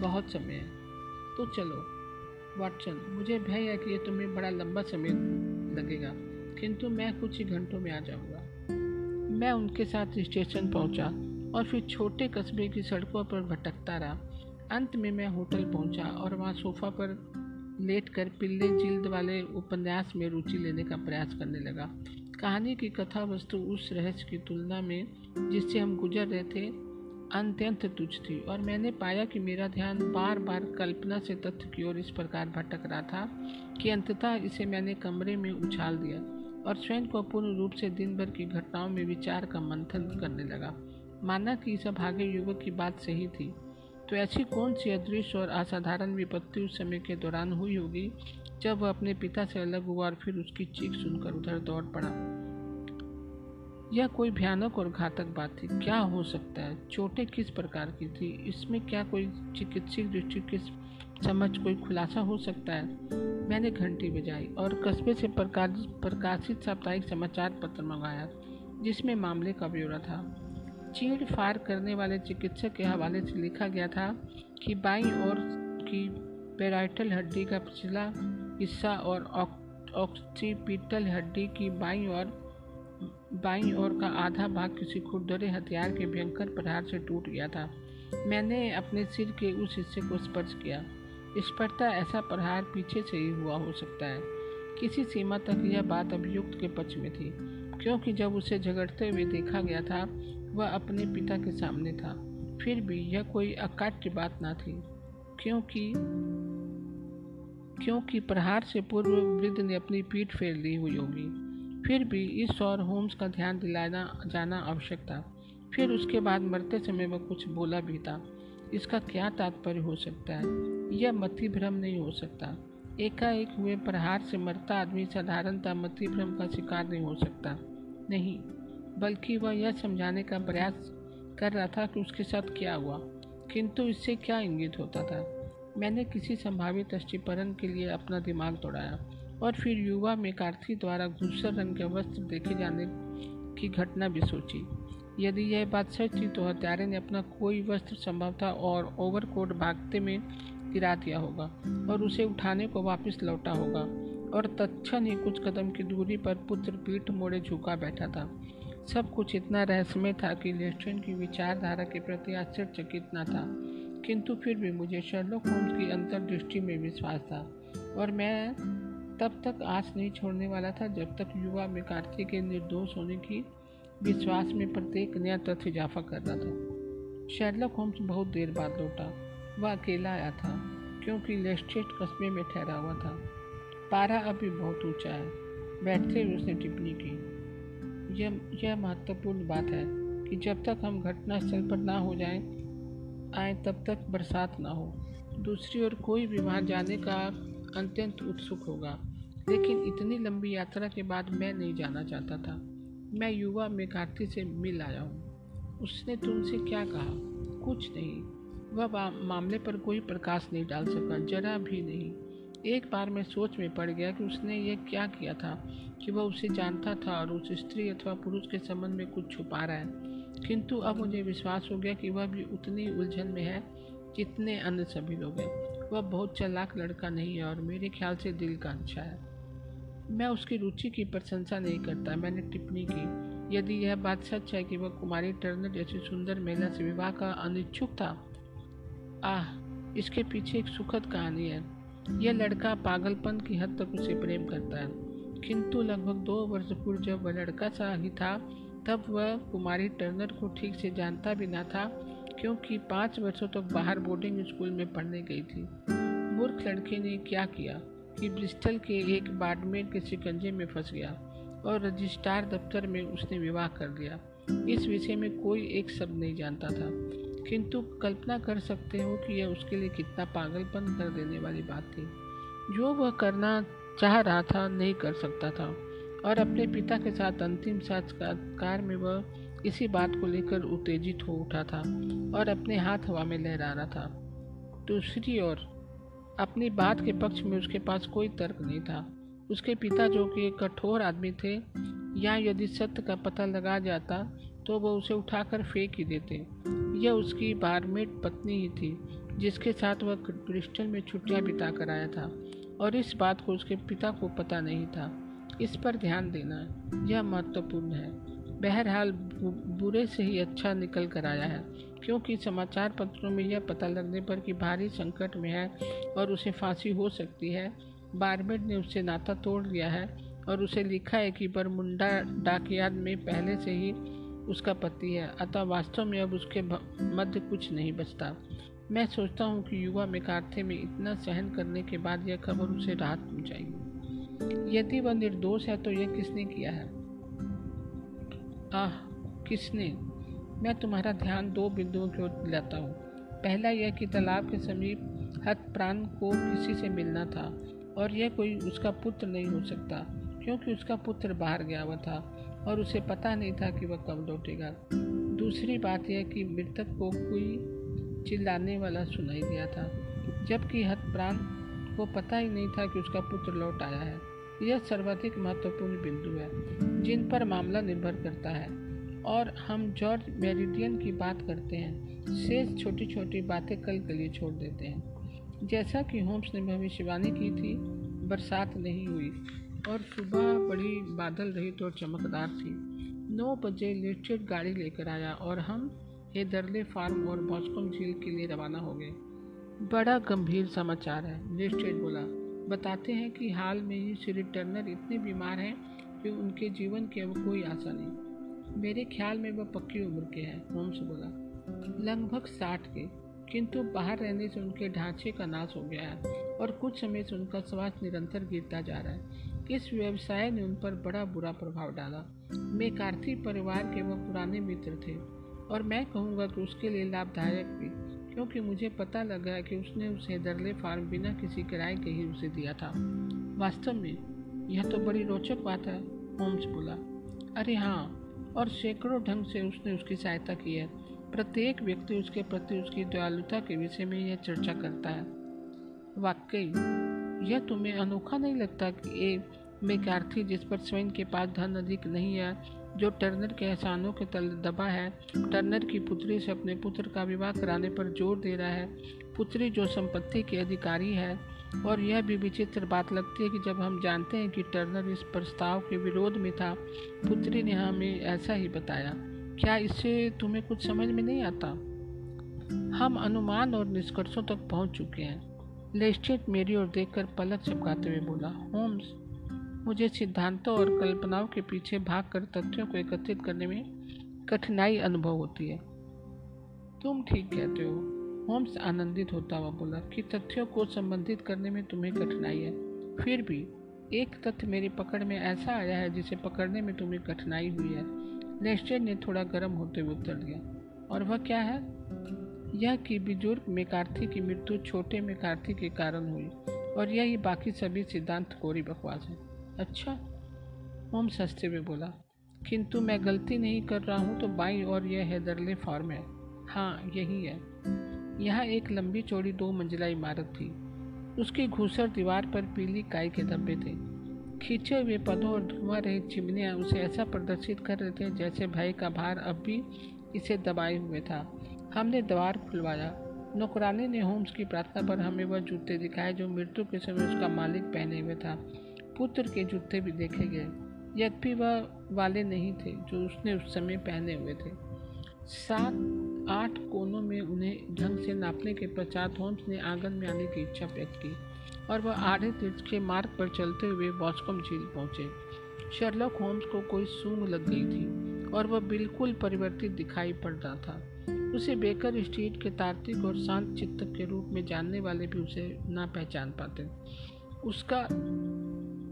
बहुत समय है। तो चलो वाटसन मुझे भय है कि ये तुम्हें बड़ा लंबा समय लगेगा, किंतु मैं कुछ ही घंटों में आ जाऊँगा। मैं उनके साथ स्टेशन पहुँचा और फिर छोटे कस्बे की सड़कों पर भटकता रहा। अंत में मैं होटल पहुँचा और वहाँ सोफा पर लेट कर पिल्ले जिल्द वाले उपन्यास में रुचि लेने का प्रयास करने लगा। कहानी की कथा वस्तु उस रहस्य की तुलना में जिससे हम गुजर रहे थे अत्यंत तुच्छ थी और मैंने पाया कि मेरा ध्यान बार बार कल्पना से तथ्य की ओर इस प्रकार भटक रहा था कि अंततः इसे मैंने कमरे में उछाल दिया और स्वयं को पूर्ण रूप से दिन भर की घटनाओं में विचार का मंथन करने लगा। माना कि इस भागे युवक की बात सही थी। तो ऐसी कौन सी अदृश्य और असाधारण विपत्ति उस समय के दौरान हुई होगी जब वह अपने पिता से अलग हुआ और फिर उसकी चीख सुनकर उधर दौड़ पड़ा? यह कोई भयानक और घातक बात थी? क्या हो सकता है? चोटें किस प्रकार की थी? इसमें क्या कोई चिकित्सक दृष्टि की समझ कोई खुलासा हो सकता है? मैंने घंटी बजाई और कस्बे से प्रकाशित साप्ताहिक समाचार पत्र मंगाया, जिसमें मामले का ब्यौरा था। चीड़ फार करने वाले चिकित्सक के हवाले से लिखा गया था कि बाई और की पेराइटल हड्डी का पिछला हिस्सा और ऑक्सीपिटल हड्डी की बाई और बाईं ओर का आधा भाग किसी खुरदरे हथियार के भयंकर प्रहार से टूट गया था। मैंने अपने सिर के उस हिस्से को स्पर्श किया। स्पष्टता ऐसा प्रहार पीछे से ही हुआ हो सकता है। किसी सीमा तक यह बात अभियुक्त के पक्ष में थी, क्योंकि जब उसे झगड़ते हुए देखा गया था, वह अपने पिता के सामने था। फिर भी यह कोई अकाट्य बात ना थी, क्योंकि क्योंकि प्रहार से पूर्व वृद्ध ने अपनी पीठ फेर ली हुई होगी। फिर भी इस और होम्स का ध्यान दिलाना, जाना आवश्यक था। फिर उसके बाद मरते समय वह कुछ बोला भी था। इसका क्या तात्पर्य हो सकता है? यह मति भ्रम नहीं हो सकता। एकाएक हुए प्रहार से मरता आदमी साधारणतः मति भ्रम का शिकार नहीं हो सकता। नहीं, बल्कि वह यह समझाने का प्रयास कर रहा था कि उसके साथ क्या हुआ। किंतु इससे क्या इंगित होता था? मैंने किसी संभावित अष्टीपरण के लिए अपना दिमाग दौड़ाया। और फिर युवा में कार्थिक द्वारा घूसर रंग के वस्त्र देखे जाने की घटना भी सोची। यदि यह बात सच थी तो हत्यारे ने अपना कोई वस्त्र संभव था और ओवरकोट भागते में गिरा दिया होगा और उसे उठाने को वापस लौटा होगा और तत्न ही कुछ कदम की दूरी पर पुत्र पीठ मोड़े झुका बैठा था। सब कुछ इतना रहस्यमय था कि लेस्टन की विचारधारा के प्रति आश्चर्यचकित न था, किंतु फिर भी मुझे शर्लोक होम्स की अंतर्दृष्टि में विश्वास था और मैं तब तक आस नहीं छोड़ने वाला था जब तक युवा में कार्तिक के निर्दोष होने की विश्वास में प्रत्येक नया तथ्य इजाफा कर रहा था। शेरलॉक होम्स बहुत देर बाद लौटा। वह अकेला आया था क्योंकि लेस्टेट कस्बे में ठहरा हुआ था। पारा अभी बहुत ऊँचा है। बैठते हुए उसने टिप्पणी की। यह यह महत्वपूर्ण बात है कि जब तक हम घटनास्थल पर ना हो जाएँ, आए तब तक बरसात ना हो। दूसरी ओर कोई भी वहाँ जाने का अत्यंत उत्सुक होगा। लेकिन इतनी लंबी यात्रा के बाद मैं नहीं जाना चाहता था। मैं युवा मेघार्थी से मिल आया हूँ। उसने तुमसे क्या कहा? कुछ नहीं। वह मामले पर कोई प्रकाश नहीं डाल सका, जरा भी नहीं। एक बार मैं सोच में पड़ गया कि उसने ये क्या किया था कि वह उसे जानता था और उस स्त्री अथवा पुरुष के संबंध में कुछ छुपा रहा है। किंतु अब मुझे विश्वास हो गया कि वह भी उतनी उलझन में है जितने अन्य सभी लोग हैं। वह बहुत चालाक लड़का नहीं है और मेरे ख्याल से दिल का अच्छा है। मैं उसकी रुचि की प्रशंसा नहीं करता, मैंने टिप्पणी की। यदि यह बात सच है कि वह कुमारी टर्नर जैसी सुंदर महिला से विवाह का अनिच्छुक था, आह, इसके पीछे एक सुखद कहानी है। यह लड़का पागलपन की हद तक उसे प्रेम करता है। किंतु लगभग दो वर्ष पूर्व जब वह लड़का सा ही था, तब वह कुमारी टर्नर को ठीक से जानता भी ना था, क्योंकि पाँच वर्षों तक तो बाहर बोर्डिंग स्कूल में पढ़ने गई थी। मूर्ख लड़के ने क्या किया? कि ब्रिस्टल के एक बाडमेट के शिकंजे में फंस गया और रजिस्ट्रार दफ्तर में उसने विवाह कर दिया इस विषय में कोई एक शब्द नहीं जानता था। किंतु कल्पना कर सकते हो कि यह उसके लिए कितना पागलपन कर देने वाली बात थी। जो वह करना चाह रहा था, नहीं कर सकता था। और अपने पिता के साथ अंतिम साक्षात्कार में वह इसी बात को लेकर उत्तेजित हो उठा था और अपने हाथ हवा में लहरा रहा था। दूसरी ओर अपनी बात के पक्ष में उसके पास कोई तर्क नहीं था। उसके पिता जो कि एक कठोर आदमी थे, या यदि सत्य का पता लगा जाता तो वह उसे उठाकर फेंक ही देते। यह उसकी बारमेट पत्नी ही थी, जिसके साथ वह क्रिस्टल में छुट्टियाँ बिता कर आया था, और इस बात को उसके पिता को पता नहीं था। इस पर ध्यान देना, यह महत्वपूर्ण है। बहरहाल बुरे से ही अच्छा निकल कर आया है। क्योंकि समाचार पत्रों में यह पता लगने पर कि भारी संकट में है और उसे फांसी हो सकती है। बारबेट ने उससे नाता तोड़ लिया है और उसे लिखा है कि बरमुंडा डाकयाद में पहले से ही उसका पति है, अतः वास्तव में अब उसके मध्य कुछ नहीं बचता। मैं सोचता हूँ कि युवा मेकार्थे में इतना सहन करने के बाद यह खबर उसे राहत पहुँचाएगी यदि वह निर्दोष है तो यह किसने किया है? आह, किसने? मैं तुम्हारा ध्यान दो बिंदुओं की ओर दिलाता हूँ। पहला यह कि तालाब के समीप हत प्राण को किसी से मिलना था और यह कोई उसका पुत्र नहीं हो सकता, क्योंकि उसका पुत्र बाहर गया हुआ था और उसे पता नहीं था कि वह कब लौटेगा। दूसरी बात यह कि मृतक को कोई चिल्लाने वाला सुनाई दिया था, जबकि हत प्राण को पता ही नहीं था कि उसका पुत्र लौट आया है। यह सर्वाधिक महत्वपूर्ण बिंदु है, जिन पर मामला निर्भर करता है। और हम जॉर्ज मेरिडियन की बात करते हैं। शेष छोटी छोटी बातें कल के लिए छोड़ देते हैं। जैसा कि होम्स ने भविष्यवाणी की थी, बरसात नहीं हुई और सुबह बड़ी बादल रही तो चमकदार थी। नौ बजे लिस्टेड गाड़ी लेकर आया और हम हेदरले फार्म और बॉस्कम झील के लिए रवाना हो गए। बड़ा गंभीर समाचार है लिस्टेड बोला। बताते हैं कि हाल में ही श्री टर्नर इतने बीमार हैं कि उनके जीवन की अब कोई आशा नहीं। मेरे ख्याल में वह पक्की उम्र के हैं, होम्स बोला। लगभग साठ के, किंतु बाहर रहने से उनके ढांचे का नाश हो गया है और कुछ समय से उनका स्वास्थ्य निरंतर गिरता जा रहा है। इस व्यवसाय ने उन पर बड़ा बुरा प्रभाव डाला। कार्थिक परिवार के वह पुराने मित्र थे और मैं कहूँगा कि उसके लिए लाभदायक भी, क्योंकि मुझे पता लगा कि उसने उसे दरले फार्म बिना किसी किराए के ही उसे दिया था। वास्तव में, यह तो बड़ी रोचक बात है, होम्स बोला। अरे हाँ और सैकड़ों ढंग से उसने उसकी सहायता की है। प्रत्येक व्यक्ति उसके प्रति उसकी दयालुता के विषय में यह चर्चा करता है। वाकई, यह तुम्हें अनोखा नहीं लगता कि एक मेकार्थी जिस पर स्वयं के पास धन अधिक नहीं है, जो टर्नर के एहसानों के तल दबा है? टर्नर की पुत्री से अपने पुत्र का विवाह कराने पर ज़ोर दे रहा है। पुत्री जो संपत्ति के अधिकारी है और यह भी विचित्र बात लगती है कि जब हम जानते हैं कि टर्नर इस प्रस्ताव के विरोध में था, पुत्री ने हमें ऐसा ही बताया। क्या इससे तुम्हें कुछ समझ में नहीं आता? हम अनुमान और निष्कर्षों तक पहुँच चुके हैं। लेस्टेट मेरी ओर देखकर पलक चपकाते हुए बोला, होम्स, मुझे सिद्धांतों और कल्पनाओं के पीछे भागकर तथ्यों को एकत्रित करने में कठिनाई अनुभव होती है। तुम ठीक कहते हो। होम्स आनंदित होता हुआ बोला कि तथ्यों को संबंधित करने में तुम्हें कठिनाई है। फिर भी एक तथ्य मेरी पकड़ में ऐसा आया है जिसे पकड़ने में तुम्हें कठिनाई हुई है। नेस्टर ने थोड़ा गर्म होते हुए उत्तर दिया। और वह क्या है? यह कि बुज़ुर्ग मेकार्थी की मृत्यु छोटे मेकार्थी के कारण हुई और यही बाकी सभी सिद्धांत कोरी बकवास है। अच्छा होम सस्ते में बोला, किंतु मैं गलती नहीं कर रहा हूँ तो बाई और यह हैदरले फॉर्म है। हाँ यही है। यहाँ एक लंबी चौड़ी दो मंजिला इमारत थी। उसकी घूसर दीवार पर पीली काई के धब्बे थे। खींचे हुए पदों और धुआँ रहित चिमनियाँ उसे ऐसा प्रदर्शित कर रहे थे जैसे भय का भार अब भी इसे दबाए हुए था। हमने द्वार खुलवाया। नौकरानी ने होम्स की प्रार्थना पर हमें वह जूते दिखाए जो मृत्यु के समय उसका मालिक पहने हुए था। पुत्र के जूते भी देखे गए। यद्यपि वह वा वाले नहीं थे जो उसने उस समय पहने हुए थे। सात आठ कोनों में उन्हें ढंग से नापने के पश्चात होम्स ने आँगन में आने की इच्छा व्यक्त की और वह आधे तीर्थ के मार्ग पर चलते हुए बॉस्कम झील पहुँचे। शर्लॉक होम्स को कोई सूंग लग गई थी और वह बिल्कुल परिवर्तित दिखाई पड़ रहा था। उसे बेकर स्ट्रीट के तार्किक और शांत चित्तक के रूप में जानने वाले भी उसे ना पहचान पाते। उसका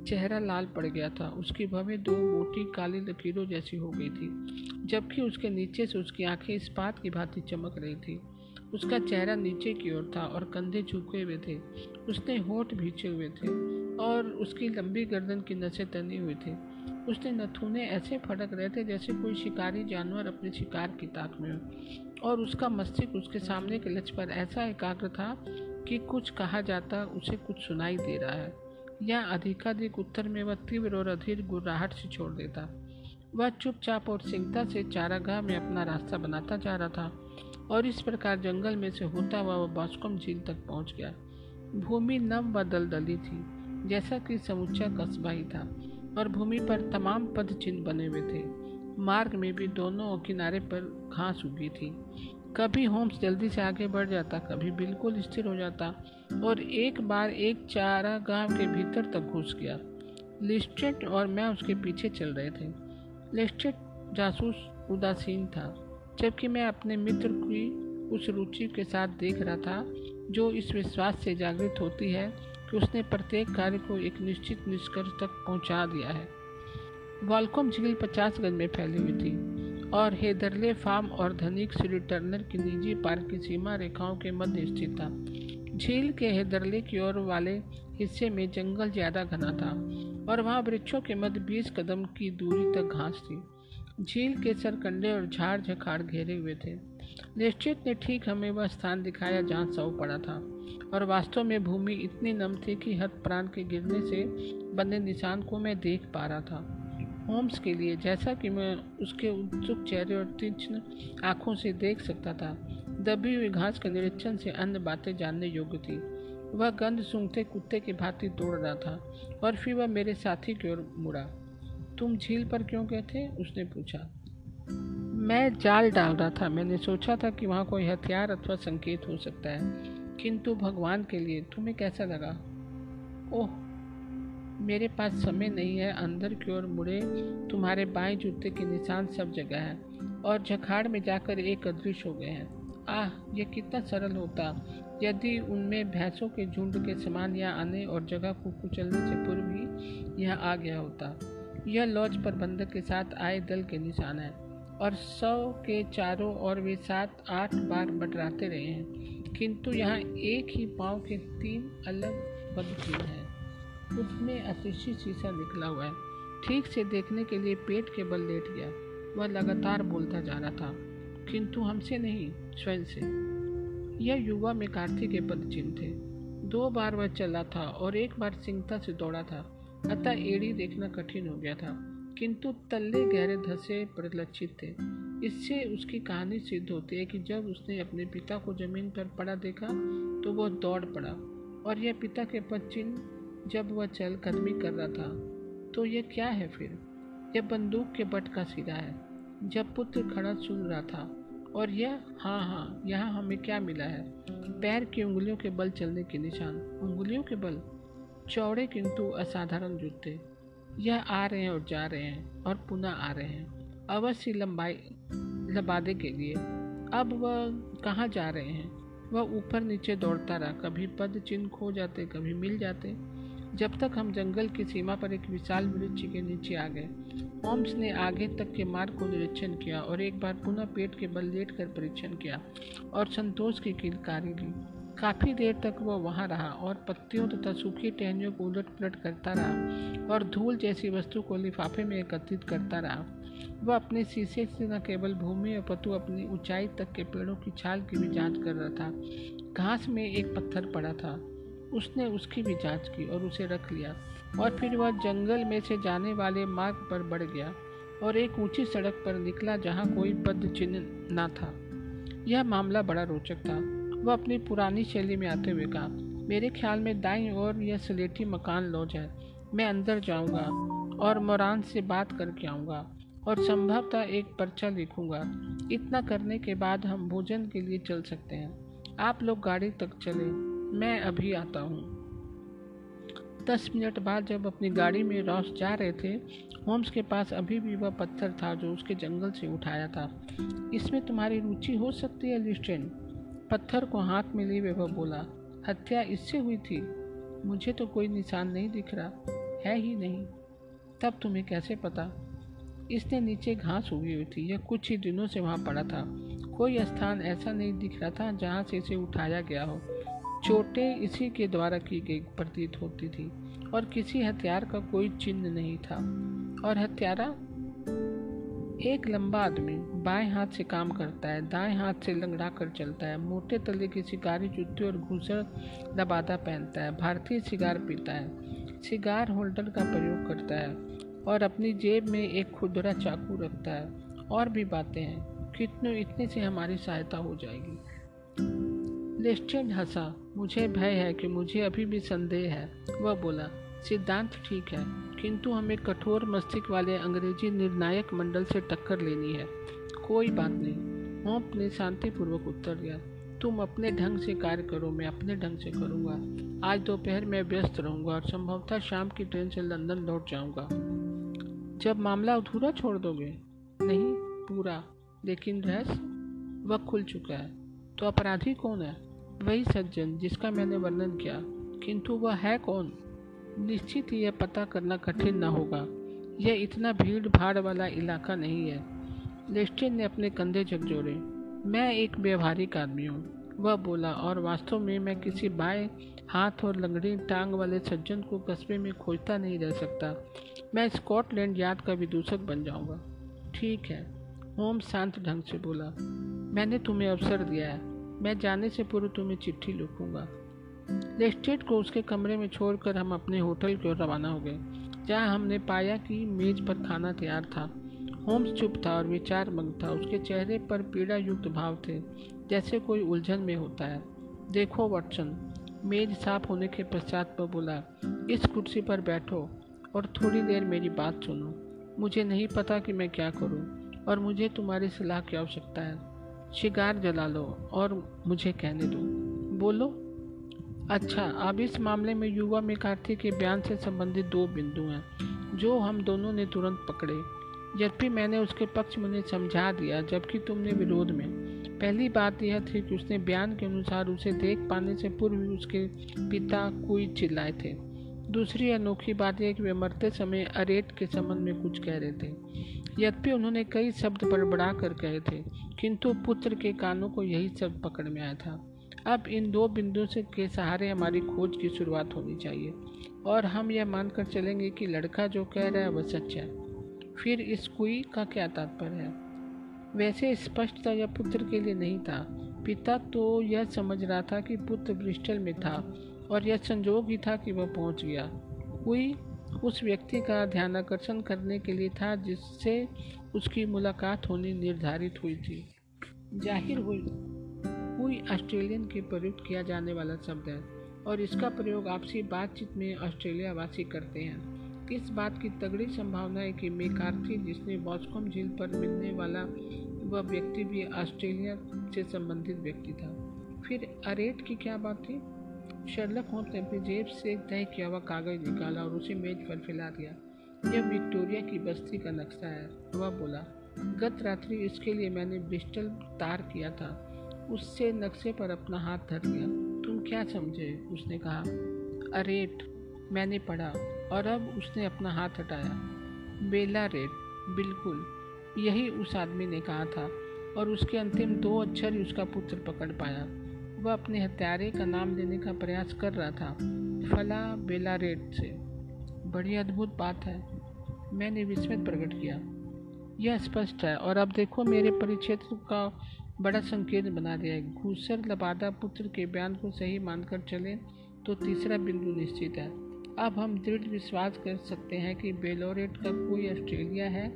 चेहरा लाल पड़ गया था। उसकी भवें दो मोटी काली लकीरों जैसी हो गई थी, जबकि उसके नीचे से उसकी आँखें इस्पात की भांति चमक रही थी। उसका चेहरा नीचे की ओर था और कंधे झुके हुए थे। उसने होठ भींचे हुए थे और उसकी लंबी गर्दन की नसें तनी हुई थी। उसने नथुने ऐसे फटक रहे थे जैसे कोई शिकारी जानवर अपने शिकार की ताक में हो। और उसका मस्तिष्क उसके सामने के लक्ष्य पर ऐसा एकाग्र था कि कुछ कहा जाता उसे कुछ सुनाई दे रहा है। या अधिकाधिक उत्तर में वह तीव्र और अधीर गुर्राहट से छोड़ देता। वह चुपचाप और सिंगता से चारागाह में अपना रास्ता बनाता जा रहा था और इस प्रकार जंगल में से होता हुआ वह बास्कोम झील तक पहुँच गया। भूमि नव व दलदली थी, जैसा कि समूचा कस्बा ही था, और भूमि पर तमाम पद चिन्ह बने हुए थे। मार्ग में भी दोनों किनारे पर घास उगी थी। कभी होम्स जल्दी से आगे बढ़ जाता, कभी बिल्कुल स्थिर हो जाता और एक बार एक चारा गाँव के भीतर तक घुस गया। लिस्टेट और मैं उसके पीछे चल रहे थे। लिस्टेट जासूस उदासीन था, जबकि मैं अपने मित्र की उस रुचि के साथ देख रहा था, जो इस विश्वास से जागृत होती है कि उसने प्रत्येक कार्य को एक निश्चित निष्कर्ष तक पहुँचा दिया है। वॉलकॉम झील पचास गज में फैली हुई थी। और हेदरले फार्म और धनिक श्री टर्नर की निजी पार्क की सीमा रेखाओं के मध्य स्थित था। झील के हेदरले की ओर वाले हिस्से में जंगल ज़्यादा घना था और वहाँ वृक्षों के मध्य बीस कदम की दूरी तक घास थी। झील के सरकंडे और झाड़ झखाड़ घेरे हुए थे। निश्चित ने ठीक हमें वह स्थान दिखाया जहाँ सौ पड़ा था और वास्तव में भूमि इतनी नम थी कि हथ प्राण के गिरने से बने निशान को मैं देख पा रहा था। होम्स के लिए, जैसा कि मैं उसके उत्सुक चेहरे और तीक्ष्ण आँखों से देख सकता था, दबी हुई घास के निरीक्षण से अन्य बातें जानने योग्य थी। वह गंध सूंघते कुत्ते की भांति दौड़ रहा था, और फिर वह मेरे साथी की ओर मुड़ा। तुम झील पर क्यों गए थे? उसने पूछा। मैं जाल डाल रहा था। मैंने सोचा था कि वहाँ कोई हथियार अथवा संकेत हो सकता है, किंतु भगवान के लिए तुम्हें कैसा लगा? ओह मेरे पास समय नहीं है, अंदर की ओर मुड़े। तुम्हारे बाएँ जूते के निशान सब जगह हैं और झखाड़ में जाकर एक अदृश्य हो गए हैं। आह, यह कितना सरल होता। यदि उनमें भैंसों के झुंड के समान यहाँ आने और जगह को कुचलने से पूर्व ही यह आ गया होता। यह लॉज प्रबंधक के साथ आए दल के निशान है और सौ के चारों और वे सात, आठ बार बटराते रहे हैं। किंतु यहाँ एक ही पाँव के तीन अलग बदचिन्ह हैं। उसमें अतिशी शीशा निकला हुआ है। ठीक से देखने के लिए पेट के बल लेट गया। वह लगातार बोलता जा रहा था, किंतु हमसे नहीं, स्वयं से। यह युवा में कार्तिक के पद चिन्ह थे। दो बार वह चला था और एक बार सिंगता से दौड़ा था। अतः एड़ी देखना कठिन हो गया था, किंतु तल्ले गहरे धसे परिलक्षित थे। इससे उसकी कहानी सिद्ध होती है कि जब उसने अपने पिता को ज़मीन पर पड़ा देखा तो वह दौड़ पड़ा और यह पिता के पद चिन्ह जब वह चल कदमी कर रहा था तो यह क्या है फिर? यह बंदूक के बट का सिरा है। जब पुत्र खड़ा सुन रहा था, और यह हाँ हाँ यहाँ हमें क्या मिला है? पैर की उंगलियों के बल चलने के निशान। उंगलियों के बल? चौड़े किंतु असाधारण जूते। यह आ रहे हैं और जा रहे हैं, और पुनः आ रहे हैं। अवश्य लंबाई, लबादे के लिए। अब वह कहाँ जा रहे हैं? वह ऊपर नीचे दौड़ता रहा। कभी पद चिन्ह खो जाते, कभी मिल जाते। जब तक हम जंगल की सीमा पर एक विशाल वृक्ष के नीचे आ गए होम्स ने आगे तक के मार्ग को निरीक्षण किया और एक बार पुनः पेट के बल लेट कर परीक्षण किया और संतोष की किलकारी ली। काफ़ी देर तक वह वहाँ रहा और पत्तियों तथा सूखी टहनियों को उलट पलट करता रहा और धूल जैसी वस्तु को लिफाफे में एकत्रित करता रहा। वह अपने शीशे से न केवल भूमि और पतु, अपनी ऊंचाई तक के पेड़ों की छाल की भी जाँच कर रहा था। घास में एक पत्थर पड़ा था। उसने उसकी भी जाँच की और उसे रख लिया और फिर वह जंगल में से जाने वाले मार्ग पर बढ़ गया और एक ऊँची सड़क पर निकला जहाँ कोई पद चिन्ह न था। यह मामला बड़ा रोचक था। वह अपनी पुरानी शैली में आते हुए कहा, मेरे ख्याल में दाई और यह स्लेटी मकान लॉज है। मैं अंदर जाऊँगा और मोरान से बात करके आऊँगा और संभवतः एक पर्चा लिखूँगा। इतना करने के बाद हम भोजन के लिए चल सकते हैं। आप लोग गाड़ी तक चले। मैं अभी आता हूँ। दस मिनट बाद जब अपनी गाड़ी में रॉस जा रहे थे, होम्स के पास अभी भी वह पत्थर था जो उसके जंगल से उठाया था। इसमें तुम्हारी रुचि हो सकती है, लिस्टेन। पत्थर को हाथ में लिए वह बोला, हत्या इससे हुई थी? मुझे तो कोई निशान नहीं दिख रहा, है ही नहीं। तब तुम्हें कैसे पता? इसने नीचे घास उगी हुई थी, यह कुछ ही दिनों से वहाँ पड़ा था। कोई स्थान ऐसा नहीं दिख रहा था जहाँ से इसे उठाया गया हो। चोटें इसी के द्वारा की गई, प्रतीत होती थी, और किसी हथियार का कोई चिन्ह नहीं था। और हत्यारा एक लंबा आदमी बाएँ हाथ से काम करता है, दाएँ हाथ से लंगड़ा कर चलता है, मोटे तले की शिकारी जूते और घूसर दबादा पहनता है, भारतीय सिगार पीता है, सिगार होल्डर का प्रयोग करता है, और अपनी जेब में एक खुदरा चाकू रखता है। और भी बातें हैं, कितने इतने से हमारी सहायता हो जाएगी। लेस्टेड हंसा। मुझे भय है कि मुझे अभी भी संदेह है। वह बोला, सिद्धांत ठीक है, किंतु हमें कठोर मस्तिष्क वाले अंग्रेज़ी निर्णायक मंडल से टक्कर लेनी है। कोई बात नहीं होप ने शांतिपूर्वक उत्तर दिया। तुम अपने ढंग से कार्य करो, मैं अपने ढंग से करूँगा। आज दोपहर में व्यस्त रहूँगा और संभवतः शाम की ट्रेन से लंदन लौट जाऊँगा। जब मामला अधूरा छोड़ दोगे? नहीं, पूरा, लेकिन रहस्य? वह खुल चुका है। तो अपराधी कौन है? वही सज्जन जिसका मैंने वर्णन किया। किंतु वह है कौन? निश्चित ही यह पता करना कठिन न होगा। यह इतना भीड़ भाड़ वाला इलाका नहीं है। लेस्टिन ने अपने कंधे झकझोरे मैं एक व्यवहारिक आदमी हूँ। वह बोला, और वास्तव में मैं किसी बाएँ हाथ और लंगड़ी टांग वाले सज्जन को कस्बे में खोजता नहीं रह सकता। मैं स्कॉटलैंड यार्ड का विदूषक बन जाऊँगा। ठीक है होम शांत ढंग से बोला। मैंने तुम्हें अवसर दिया है। मैं जाने से पूर्व तुम्हें चिट्ठी लिखूँगा। लेस्टेट को उसके कमरे में छोड़कर हम अपने होटल की ओर रवाना हो गए, जहाँ हमने पाया कि मेज पर खाना तैयार था। होम्स चुप था और विचार मंग था। उसके चेहरे पर पीड़ा युक्त भाव थे, जैसे कोई उलझन में होता है। देखो, वटसन, मेज साफ़ होने के पश्चात वह बोला, इस कुर्सी पर बैठो और थोड़ी देर मेरी बात सुनो। मुझे नहीं पता कि मैं क्या करूँ और मुझे तुम्हारी सलाह की आवश्यकता है। शिकार जला लो और मुझे कहने दो। बोलो अच्छा अब इस मामले में युवा मेकार्थी के बयान से संबंधित दो बिंदु हैं, जो हम दोनों ने तुरंत पकड़े। यद्यपि मैंने उसके पक्ष में उन्हें समझा दिया, जबकि तुमने विरोध में। पहली बात यह थी कि उसने बयान के अनुसार उसे देख पाने से पूर्व उसके पिता कोई चिल्लाए थे। दूसरी अनोखी बात यह कि वे मरते समय अरेट के संबंध में कुछ कह रहे थे। यद्यपि उन्होंने कई शब्द बड़बड़ा कर कहे थे, किंतु पुत्र के कानों को यही शब्द पकड़ में आया था। अब इन दो बिंदुओं से के सहारे हमारी खोज की शुरुआत होनी चाहिए, और हम यह मानकर चलेंगे कि लड़का जो कह रहा है वह सच है। फिर इस कुई का क्या तात्पर्य है? वैसे स्पष्टता यह पुत्र के लिए नहीं था। पिता तो यह समझ रहा था कि पुत्र ब्रिस्टल में था, और यह संजोग ही था कि वह पहुँच गया। कोई उस व्यक्ति का ध्यान आकर्षण करने के लिए था, जिससे उसकी मुलाकात होनी निर्धारित हुई थी। ज़ाहिर हुई, कोई ऑस्ट्रेलियन के प्रयुक्त किया जाने वाला शब्द है, और इसका प्रयोग आपसी बातचीत में ऑस्ट्रेलिया वासी करते हैं। इस बात की तगड़ी संभावना है कि मेकार्थी, जिसने बॉस्कॉम झील पर मिलने वाला वह व्यक्ति भी ऑस्ट्रेलिया से संबंधित व्यक्ति था। फिर अरेट की क्या बात थी? शर्लक होम्स ने अपनी जेब से तय किया हुआ कागज़ निकाला और उसे मेज पर फैला दिया। यह विक्टोरिया की बस्ती का नक्शा है, वह बोला। गत रात्रि इसके लिए मैंने बिस्टल तार किया था। उससे नक्शे पर अपना हाथ धर लिया। तुम क्या समझे? उसने कहा। अरेट मैंने पढ़ा और अब उसने अपना हाथ हटाया। बेला रेट बिल्कुल। यही उस आदमी ने कहा था और उसके अंतिम दो अक्षर ही उसका पुत्र पकड़ पाया। वह अपने हत्यारे का नाम लेने का प्रयास कर रहा था, फला बेलारेट से। बड़ी अद्भुत बात है, मैंने विस्मित प्रकट किया। यह स्पष्ट है, और अब देखो मेरे परिक्षेत्र का बड़ा संकेत बना दिया है। घूसर लबादा पुत्र के बयान को सही मानकर चले तो तीसरा बिंदु निश्चित है। अब हम दृढ़ विश्वास कर सकते हैं कि बेलोरेट का कोई ऑस्ट्रेलिया है,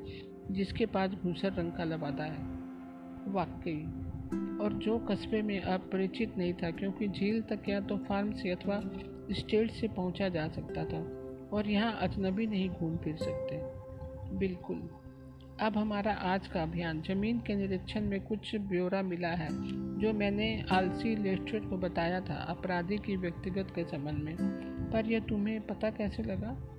जिसके पास घूसर रंग का लबादा है। वाकई। और जो कस्बे में अपरिचित नहीं था, क्योंकि झील तक या तो फार्म से अथवा स्टेट से पहुँचा जा सकता था और यहाँ अजनबी नहीं घूम फिर सकते। बिल्कुल। अब हमारा आज का अभियान, ज़मीन के निरीक्षण में कुछ ब्यौरा मिला है, जो मैंने आलसी लेस्ट्रेट को बताया था अपराधी की व्यक्तिगत के संबंध में। पर यह तुम्हें पता कैसे लगा?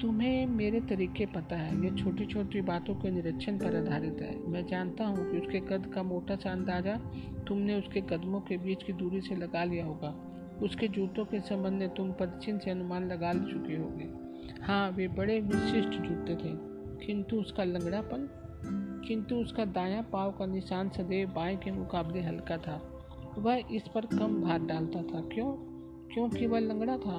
तुम्हें मेरे तरीके पता है। ये छोटी छोटी बातों के निरीक्षण पर आधारित है। मैं जानता हूँ कि उसके कद का मोटा सा अंदाज़ा तुमने उसके कदमों के बीच की दूरी से लगा लिया होगा। उसके जूतों के संबंध में तुम पदचिन से अनुमान लगा चुके होगे। हाँ वे बड़े विशिष्ट जूते थे। किंतु उसका लंगड़ापन, किंतु उसका दायां पाव का निशान सदैव बाएँ के मुकाबले हल्का था। वह इस पर कम भार डालता था। क्यों? क्योंकि वह लंगड़ा था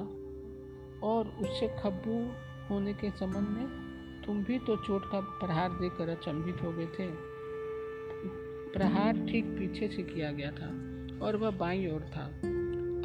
और उससे खब्बू होने के संबंध में तुम भी तो चोट का प्रहार देकर अचंभित हो गए थे। प्रहार ठीक पीछे से किया गया था और वह बाई ओर था।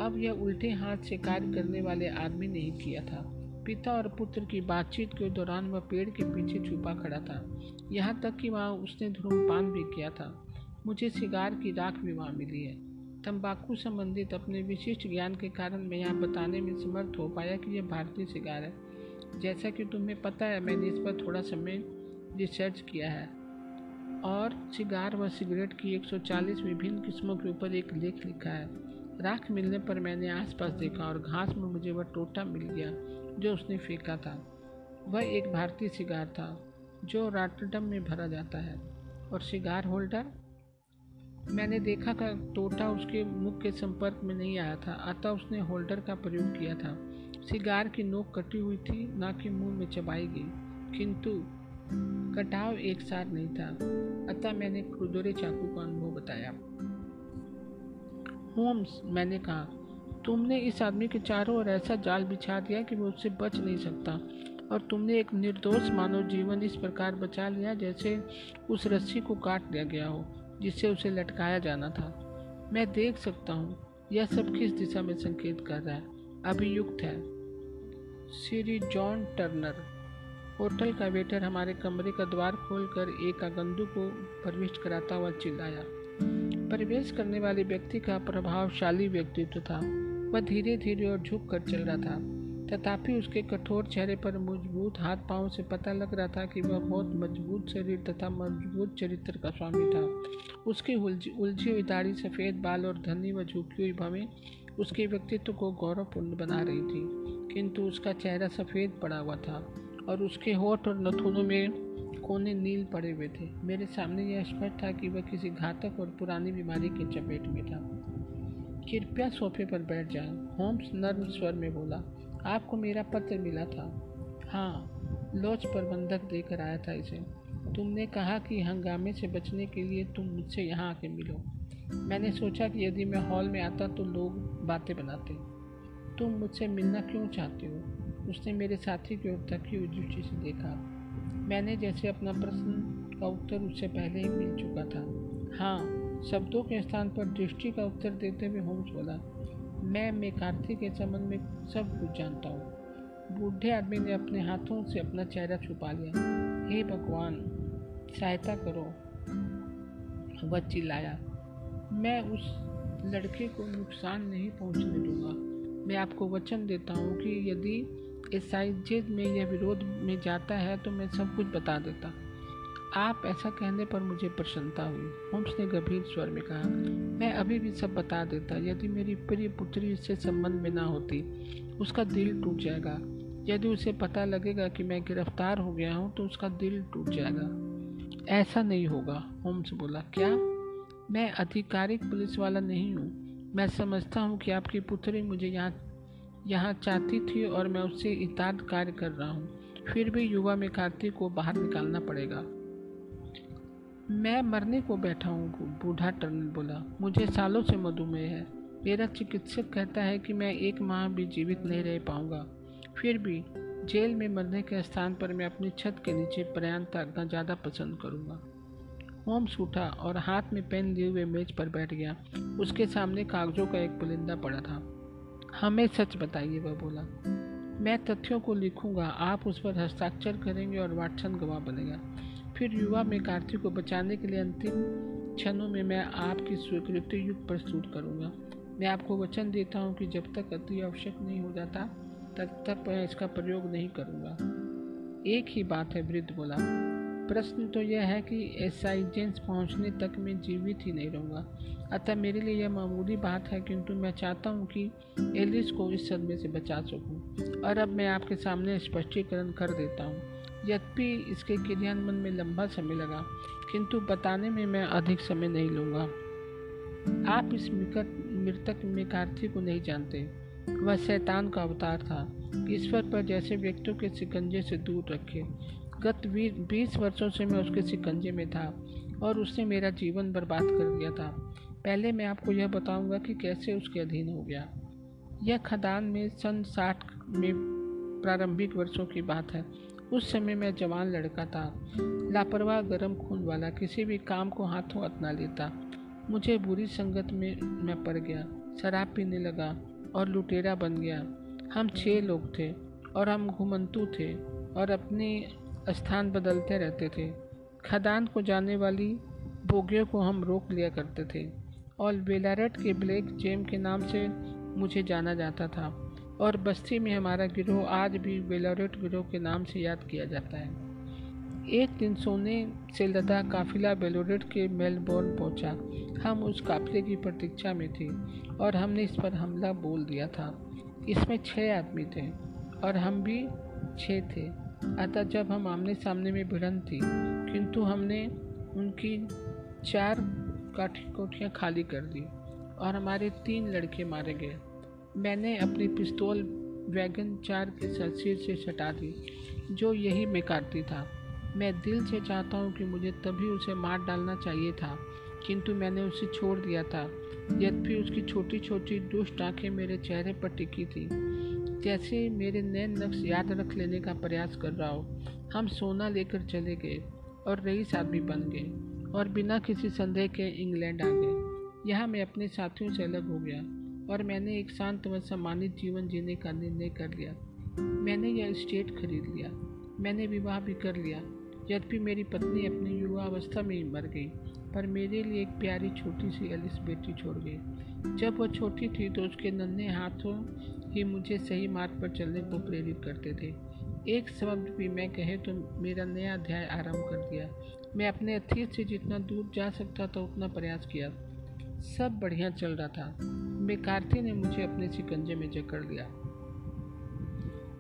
अब यह उल्टे हाथ से कार्य करने वाले आदमी ने ही किया था। पिता और पुत्र की बातचीत के दौरान वह पेड़ के पीछे छुपा खड़ा था। यहाँ तक कि वहाँ उसने धूम्रपान भी किया था। मुझे सिगार की राख भी वहाँ मिली है। तंबाकू संबंधित अपने विशिष्ट ज्ञान के कारण मैं यहाँ बताने में समर्थ हो पाया कि यह भारतीय सिगार है। जैसा कि तुम्हें पता है, मैंने इस पर थोड़ा समय रिसर्च किया है। और सिगार व सिगरेट की 140 विभिन्न किस्मों के ऊपर एक लेख लिखा है। राख मिलने पर मैंने आसपास देखा और घास में मुझे वह टोटा मिल गया, जो उसने फेंका था। वह एक भारतीय सिगार था, जो राटरडम में भरा जाता है। और सिगार होल्डर? मैंने देखा का टोटा उसके मुख के संपर्क में नहीं आया था, अतः उसने होल्डर का प्रयोग किया था। सिगार की नोक कटी हुई थी, ना कि मुँह में चबाई गई। किंतु कटाव एक साथ नहीं था। अतः मैंने खुदरे चाकू का अनुभव बताया। होम्स, मैंने कहा, तुमने इस आदमी के चारों ओर ऐसा जाल बिछा दिया कि वो उससे बच नहीं सकता, और तुमने एक निर्दोष मानव जीवन इस प्रकार बचा लिया जैसे उस रस्सी को काट दिया गया हो, जिससे उसे लटकाया जाना था। मैं देख सकता हूँ, यह सब किस दिशा में संकेत कर रहा है। अभियुक्त है। Shri John Turner. होटल का वेटर हमारे कमरे का द्वार खोलकर एक आगंतुक को प्रविष्ट कराता हुआ चिल्लाया। प्रवेश करने वाले व्यक्ति का प्रभावशाली व्यक्तित्व था। वह धीरे धीरे और झुक कर चल रहा था। तथापि उसके कठोर चेहरे पर मज़बूत हाथ पाँव से पता लग रहा था कि वह बहुत मज़बूत शरीर तथा मज़बूत चरित्र का स्वामी था। उसकी उलझी हुई दाढ़ी सफ़ेद बाल और धनी व झुकी हुई भवें उसके व्यक्तित्व को गौरवपूर्ण बना रही थी। किंतु उसका चेहरा सफ़ेद पड़ा हुआ था और उसके होठ और नथुनों में कोने नील पड़े हुए थे। मेरे सामने यह स्पष्ट था कि वह किसी घातक और पुरानी बीमारी के चपेट में था। कृपया सोफे पर बैठ जाएँ, होम्स नर्म स्वर में बोला। आपको मेरा पत्र मिला था। हाँ लॉज प्रबंधक देकर आया था इसे। तुमने कहा कि हंगामे से बचने के लिए तुम मुझसे यहाँ आके मिलो। मैंने सोचा कि यदि मैं हॉल में आता तो लोग बातें बनाते। तुम मुझसे मिलना क्यों चाहते हो? उसने मेरे साथी की ओर तकी हुई दृष्टि से देखा। मैंने जैसे अपना प्रश्न का उत्तर उससे पहले ही मिल चुका था। हाँ शब्दों के स्थान पर दृष्टि का उत्तर देते हुए होम्स बोला, मैं मेकार्थी के संबंध में सब कुछ जानता हूँ। बूढ़े आदमी ने अपने हाथों से अपना चेहरा छुपा लिया। हे भगवान, सहायता करो। वह चिल्लाया, मैं उस लड़के को नुकसान नहीं पहुँचने दूँगा। मैं आपको वचन देता हूँ कि यदि इस एसाइजेज में यह विरोध में जाता है तो मैं सब कुछ बता देता। आप ऐसा कहने पर मुझे प्रसन्नता हुई। होम्स ने गंभीर स्वर में कहा, मैं अभी भी सब बता देता, यदि मेरी प्रिय पुत्री इससे संबंध में ना होती, उसका दिल टूट जाएगा। यदि उसे पता लगेगा कि मैं गिरफ़्तार हो गया हूँ तो उसका दिल टूट जाएगा। ऐसा नहीं होगा, होम्स बोला। क्या? मैं आधिकारिक पुलिस वाला नहीं हूँ। मैं समझता हूँ कि आपकी पुत्री मुझे यहाँ यहाँ चाहती थी और मैं उससे इताद कार्य कर रहा हूँ। फिर भी युवा में कार्तिक को बाहर निकालना पड़ेगा। मैं मरने को बैठा हूँ, बूढ़ा टर्नल बोला। मुझे सालों से मधुमेह है। मेरा चिकित्सक कहता है कि मैं एक माह भी जीवित नहीं रह पाऊँगा। फिर भी जेल में मरने के स्थान पर मैं अपनी छत के नीचे प्रयाण ताकना ज़्यादा पसंद करूँगा। होम्स उठा और हाथ में पेन लिए हुए मेज पर बैठ गया। उसके सामने कागजों का एक पुलिंदा पड़ा था। हमें सच बताइए, वह बोला। मैं तथ्यों को लिखूँगा, आप उस पर हस्ताक्षर करेंगे और वाटसन गवाह बनेगा। फिर युवा में कार्तिक को बचाने के लिए अंतिम क्षणों में मैं आपकी स्वीकृति युग प्रस्तुत करूँगा। मैं आपको वचन देता हूँ कि जब तक अति आवश्यक नहीं हो जाता, तब तक मैं इसका प्रयोग नहीं करूँगा। एक ही बात है, वृद्ध बोला। प्रश्न तो यह है कि एसाइजेंस पहुँचने तक मैं जीवित ही नहीं रहूँगा। अतः मेरे लिए यह मामूली बात है, किंतु मैं चाहता हूँ कि एलिस को इस सदमे से बचा सकूँ। और अब मैं आपके सामने स्पष्टीकरण कर देता हूँ। यद्यपि इसके क्रियान्वयन में लंबा समय लगा, किंतु बताने में मैं अधिक समय नहीं लूँगा। आप इस मृतक मेकार्थी को नहीं जानते। वह शैतान का अवतार था। ईश्वर पर जैसे व्यक्तियों के शिकंजे से दूर रखे। गत बीस वर्षों से मैं उसके शिकंजे में था और उसने मेरा जीवन बर्बाद कर दिया था। पहले मैं आपको यह बताऊँगा कि कैसे उसके अधीन हो गया। यह खदान में सन साठ में प्रारंभिक वर्षों की बात है। उस समय मैं जवान लड़का था। लापरवाह गर्म खून वाला, किसी भी काम को हाथों अपना लेता। मुझे बुरी संगत में मैं पड़ गया, शराब पीने लगा और लुटेरा बन गया। हम छः लोग थे और हम घुमंतु थे और अपने स्थान बदलते रहते थे। खदान को जाने वाली बोगियों को हम रोक लिया करते थे और बेलारेट के ब्लैक जेम के नाम से मुझे जाना जाता था और बस्ती में हमारा गिरोह आज भी बेलारेट गिरोह के नाम से याद किया जाता है। एक दिन सोने से लदा काफिला बेलोरेट के मेलबोर्न पहुँचा। हम उस काफिले की प्रतीक्षा में थे और हमने इस पर हमला बोल दिया था। इसमें छः आदमी थे और हम भी छः थे। अतः जब हम आमने सामने में भिड़न थी, किंतु हमने उनकी चार काठी कोठियाँ खाली कर दी और हमारे तीन लड़के मारे गए। मैंने अपनी पिस्तौल वैगन चार के सिर से सटा दी, जो यही मैं काटती था। मैं दिल से चाहता हूँ कि मुझे तभी उसे मार डालना चाहिए था, किंतु मैंने उसे छोड़ दिया था, यद्यपि उसकी छोटी छोटी दुष्ट आँखें मेरे चेहरे पर टिकी थी। जैसे मेरे नए नक्श याद रख लेने का प्रयास कर रहा हो? हम सोना लेकर चले गए और रईस आदमी बन गए और बिना किसी संदेह के इंग्लैंड आ गए। यहाँ मैं अपने साथियों से अलग हो गया और मैंने एक शांत व सम्मानित जीवन जीने का निर्णय कर लिया। मैंने यह स्टेट खरीद लिया। मैंने विवाह भी कर लिया। यद्यपि मेरी पत्नी अपनी युवा अवस्था में ही मर गई, पर मेरे लिए एक प्यारी छोटी सी एलिस बेटी छोड़ गई। जब वह छोटी थी तो उसके नन्हे हाथों ही मुझे सही मार्ग पर चलने को प्रेरित करते थे। एक शब्द भी मैं कहे तो मेरा नया अध्याय आरंभ कर दिया। मैं अपने अतीत से जितना दूर जा सकता था, उतना प्रयास किया। सब बढ़िया चल रहा था। कार्ती ने मुझे अपने शिकंजे में जकड़ लिया।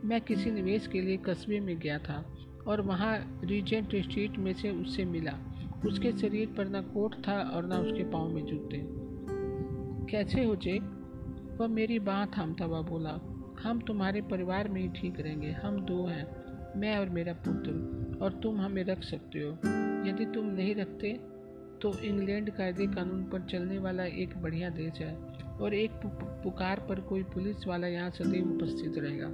मैं किसी निवेश के लिए कस्बे में गया था और वहाँ रीजेंट स्ट्रीट में से उससे मिला। उसके शरीर पर ना कोट था और न उसके पाँव में जूते। कैसे हो, जेक? वह मेरी बाह थामता हुआ बोला, हम तुम्हारे परिवार में ही ठीक रहेंगे, हम दो हैं, मैं और मेरा पुत्र, और तुम हमें रख सकते हो। यदि तुम नहीं रखते तो इंग्लैंड कायदे कानून पर चलने वाला एक बढ़िया देश है, और एक पुकार पर कोई पुलिस वाला यहाँ सदैव उपस्थित रहेगा।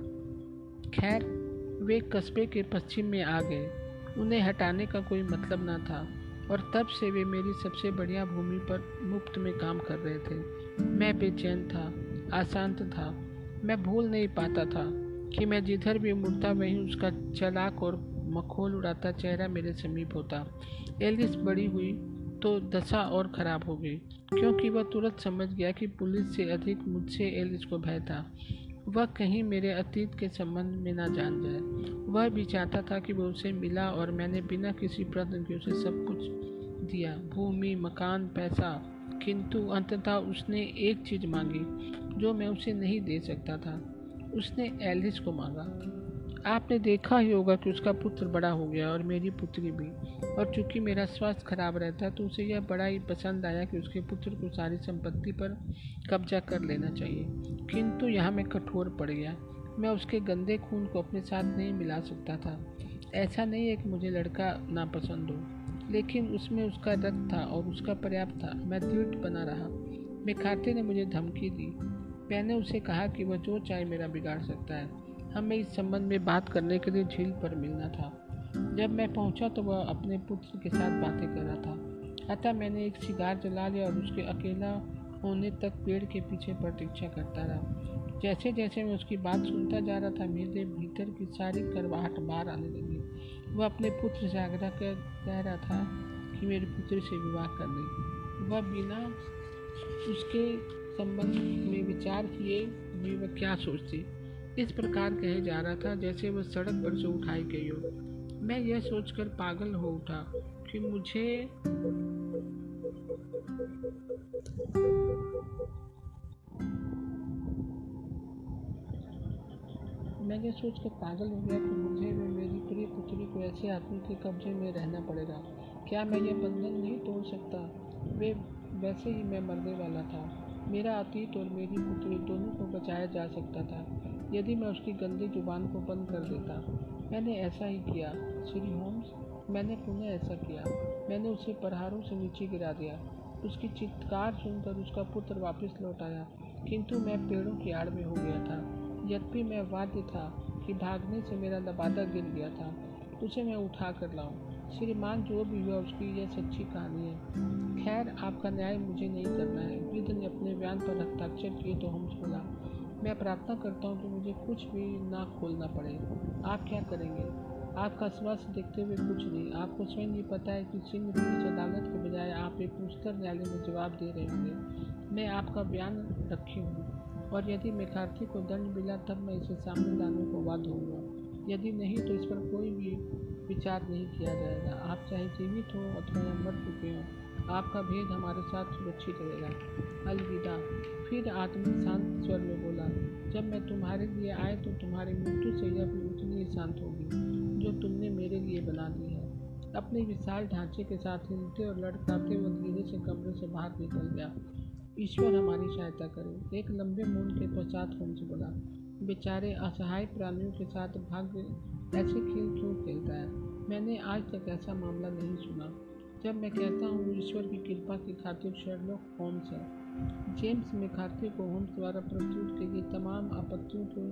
खैर, वे कस्बे के पश्चिम में आ गए। उन्हें हटाने का कोई मतलब ना था, और तब से वे मेरी सबसे बढ़िया भूमि पर मुफ़्त में काम कर रहे थे। मैं बेचैन था। अशांत था। मैं भूल नहीं पाता था कि मैं जिधर भी मुड़ता, वहीं उसका चलाक और मखोल उड़ाता चेहरा मेरे समीप होता। एलिस बड़ी हुई तो दशा और खराब हो गई, क्योंकि वह तुरंत समझ गया कि पुलिस से अधिक मुझसे एलिस को भय था। वह कहीं मेरे अतीत के संबंध में ना जान जाए। वह भी चाहता था कि वह उसे मिला और मैंने बिना किसी प्रश्न के उसे सब कुछ दिया। भूमि, मकान, पैसा किंतु अंततः उसने एक चीज़ मांगी, जो मैं उसे नहीं दे सकता था। उसने एलिस को मांगा। आपने देखा ही होगा कि उसका पुत्र बड़ा हो गया और मेरी पुत्री भी। और चूँकि मेरा स्वास्थ्य खराब रहता तो उसे यह बड़ा ही पसंद आया कि उसके पुत्र को सारी संपत्ति पर कब्जा कर लेना चाहिए। किंतु यहाँ मैं कठोर पड़ गया। मैं उसके गंदे खून को अपने साथ नहीं मिला सकता था। ऐसा नहीं है कि मुझे लड़का नापसंद हो। लेकिन उसमें उसका रक्त था और उसका पर्याप्त था। मैं दृढ़ बना रहा। मैं खाते ने मुझे धमकी दी। मैंने उसे कहा कि वह जो चाहे मेरा बिगाड़ सकता है। हमें इस संबंध में बात करने के लिए झील पर मिलना था। जब मैं पहुँचा तो वह अपने पुत्र के साथ बातें कर रहा था। अतः मैंने एक सिगार जला लिया और उसके अकेला होने तक पेड़ के पीछे प्रतीक्षा करता रहा। जैसे जैसे मैं उसकी बात सुनता जा रहा था, मेरे भीतर की सारी करवाहट बाहर आने लगी। वह अपने पुत्र से आग्रह कर, कह रहा था कि मेरे पुत्र से विवाह कर दे। वह बिना उसके संबंध में विचार किए भी वह क्या सोचती? इस प्रकार कहे जा रहा था जैसे वह सड़क पर से उठाई गई हो। मैं यह सोचकर पागल हो उठा कि मुझे मैं ये सोच कर पागल हो गया कि मुझे व मेरी प्रिय पुत्री को ऐसे आदमी के कब्जे में रहना पड़ेगा। क्या मैं ये बंधन नहीं तोड़ सकता? वे वैसे ही मैं मरने वाला था। मेरा अतीत और मेरी पुत्री दोनों को बचाया जा सकता था, यदि मैं उसकी गंदी ज़ुबान को बंद कर देता। मैंने ऐसा ही किया। श्री होम्स? मैंने पुनः ऐसा किया। मैंने उसे प्रहारों से नीचे गिरा दिया। उसकी चित्कार सुनकर उसका पुत्र वापस लौट आया। किंतु मैं पेड़ों की आड़ में हो गया था। यद्यपि मैं वाद्य था कि भागने से मेरा लबादा गिर गया था, उसे मैं उठा कर लाऊं। श्रीमान, जो भी हुआ उसकी यह सच्ची कहानी है। खैर, आपका न्याय मुझे नहीं करना है। वृद्ध ने अपने बयान पर हस्ताक्षर किए तो हम बोला मैं प्रार्थना करता हूँ कि मुझे कुछ भी ना खोलना पड़े। आप क्या करेंगे? आपका स्वास्थ्य देखते हुए कुछ नहीं। आपको स्वयं ये पता है कि सिंह इस अदालत के बजाय आप एक उच्चतर न्यायालय में जवाब दे रहे होंगे। मैं आपका बयान रखी हूँ। और यदि मैकार्थी को दंड मिला, तब मैं इसे सामने लाने को बाध्य होऊँगा। यदि नहीं तो इस पर कोई भी विचार नहीं किया जाएगा। आप चाहे जीवित हो अथवा या मर चुके हो, आपका भेद हमारे साथ सुरक्षित रहेगा। अलविदा। फिर आदमी शांत स्वर में बोला, जब मैं तुम्हारे लिए आए तो तुम्हारी मृत्यु से यह भी उतनी ही शांत होगी, जो तुमने मेरे लिए बना दी है। अपने विशाल ढांचे के साथ हिलते और लड़काते हुए धीरे से कमरे से बाहर निकल गया। ईश्वर हमारी सहायता करे। एक लंबे मूल के पश्चात होम्स बोला, बेचारे असहाय प्राणियों के साथ भाग्य ऐसे खेल क्यों खेलता है? मैंने आज तक ऐसा मामला नहीं सुना। जब मैं कहता हूँ, ईश्वर की कृपा की खातिर शेरलॉक होम्स है। जेम्स मेकार्थी को होम्स द्वारा प्रस्तुत की गई तमाम आपत्तियों के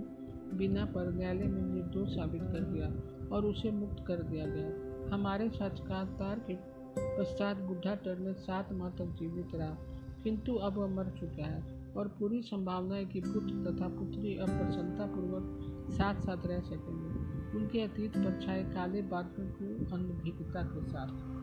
बिना पर न्यायालय में निर्दोष साबित कर दिया और उसे मुक्त कर दिया गया। हमारे साक्षात्कार के पश्चात बुढ़ा टर्नर सात माह तक जीवित रहा। किंतु अब वह मर चुका है और पूरी संभावना है कि पुत्र तथा पुत्री अब प्रसन्नतापूर्वक साथ साथ रह सकेंगे। उनके अतीत पर छाए काले बादलों को अनभिज्ञता के साथ।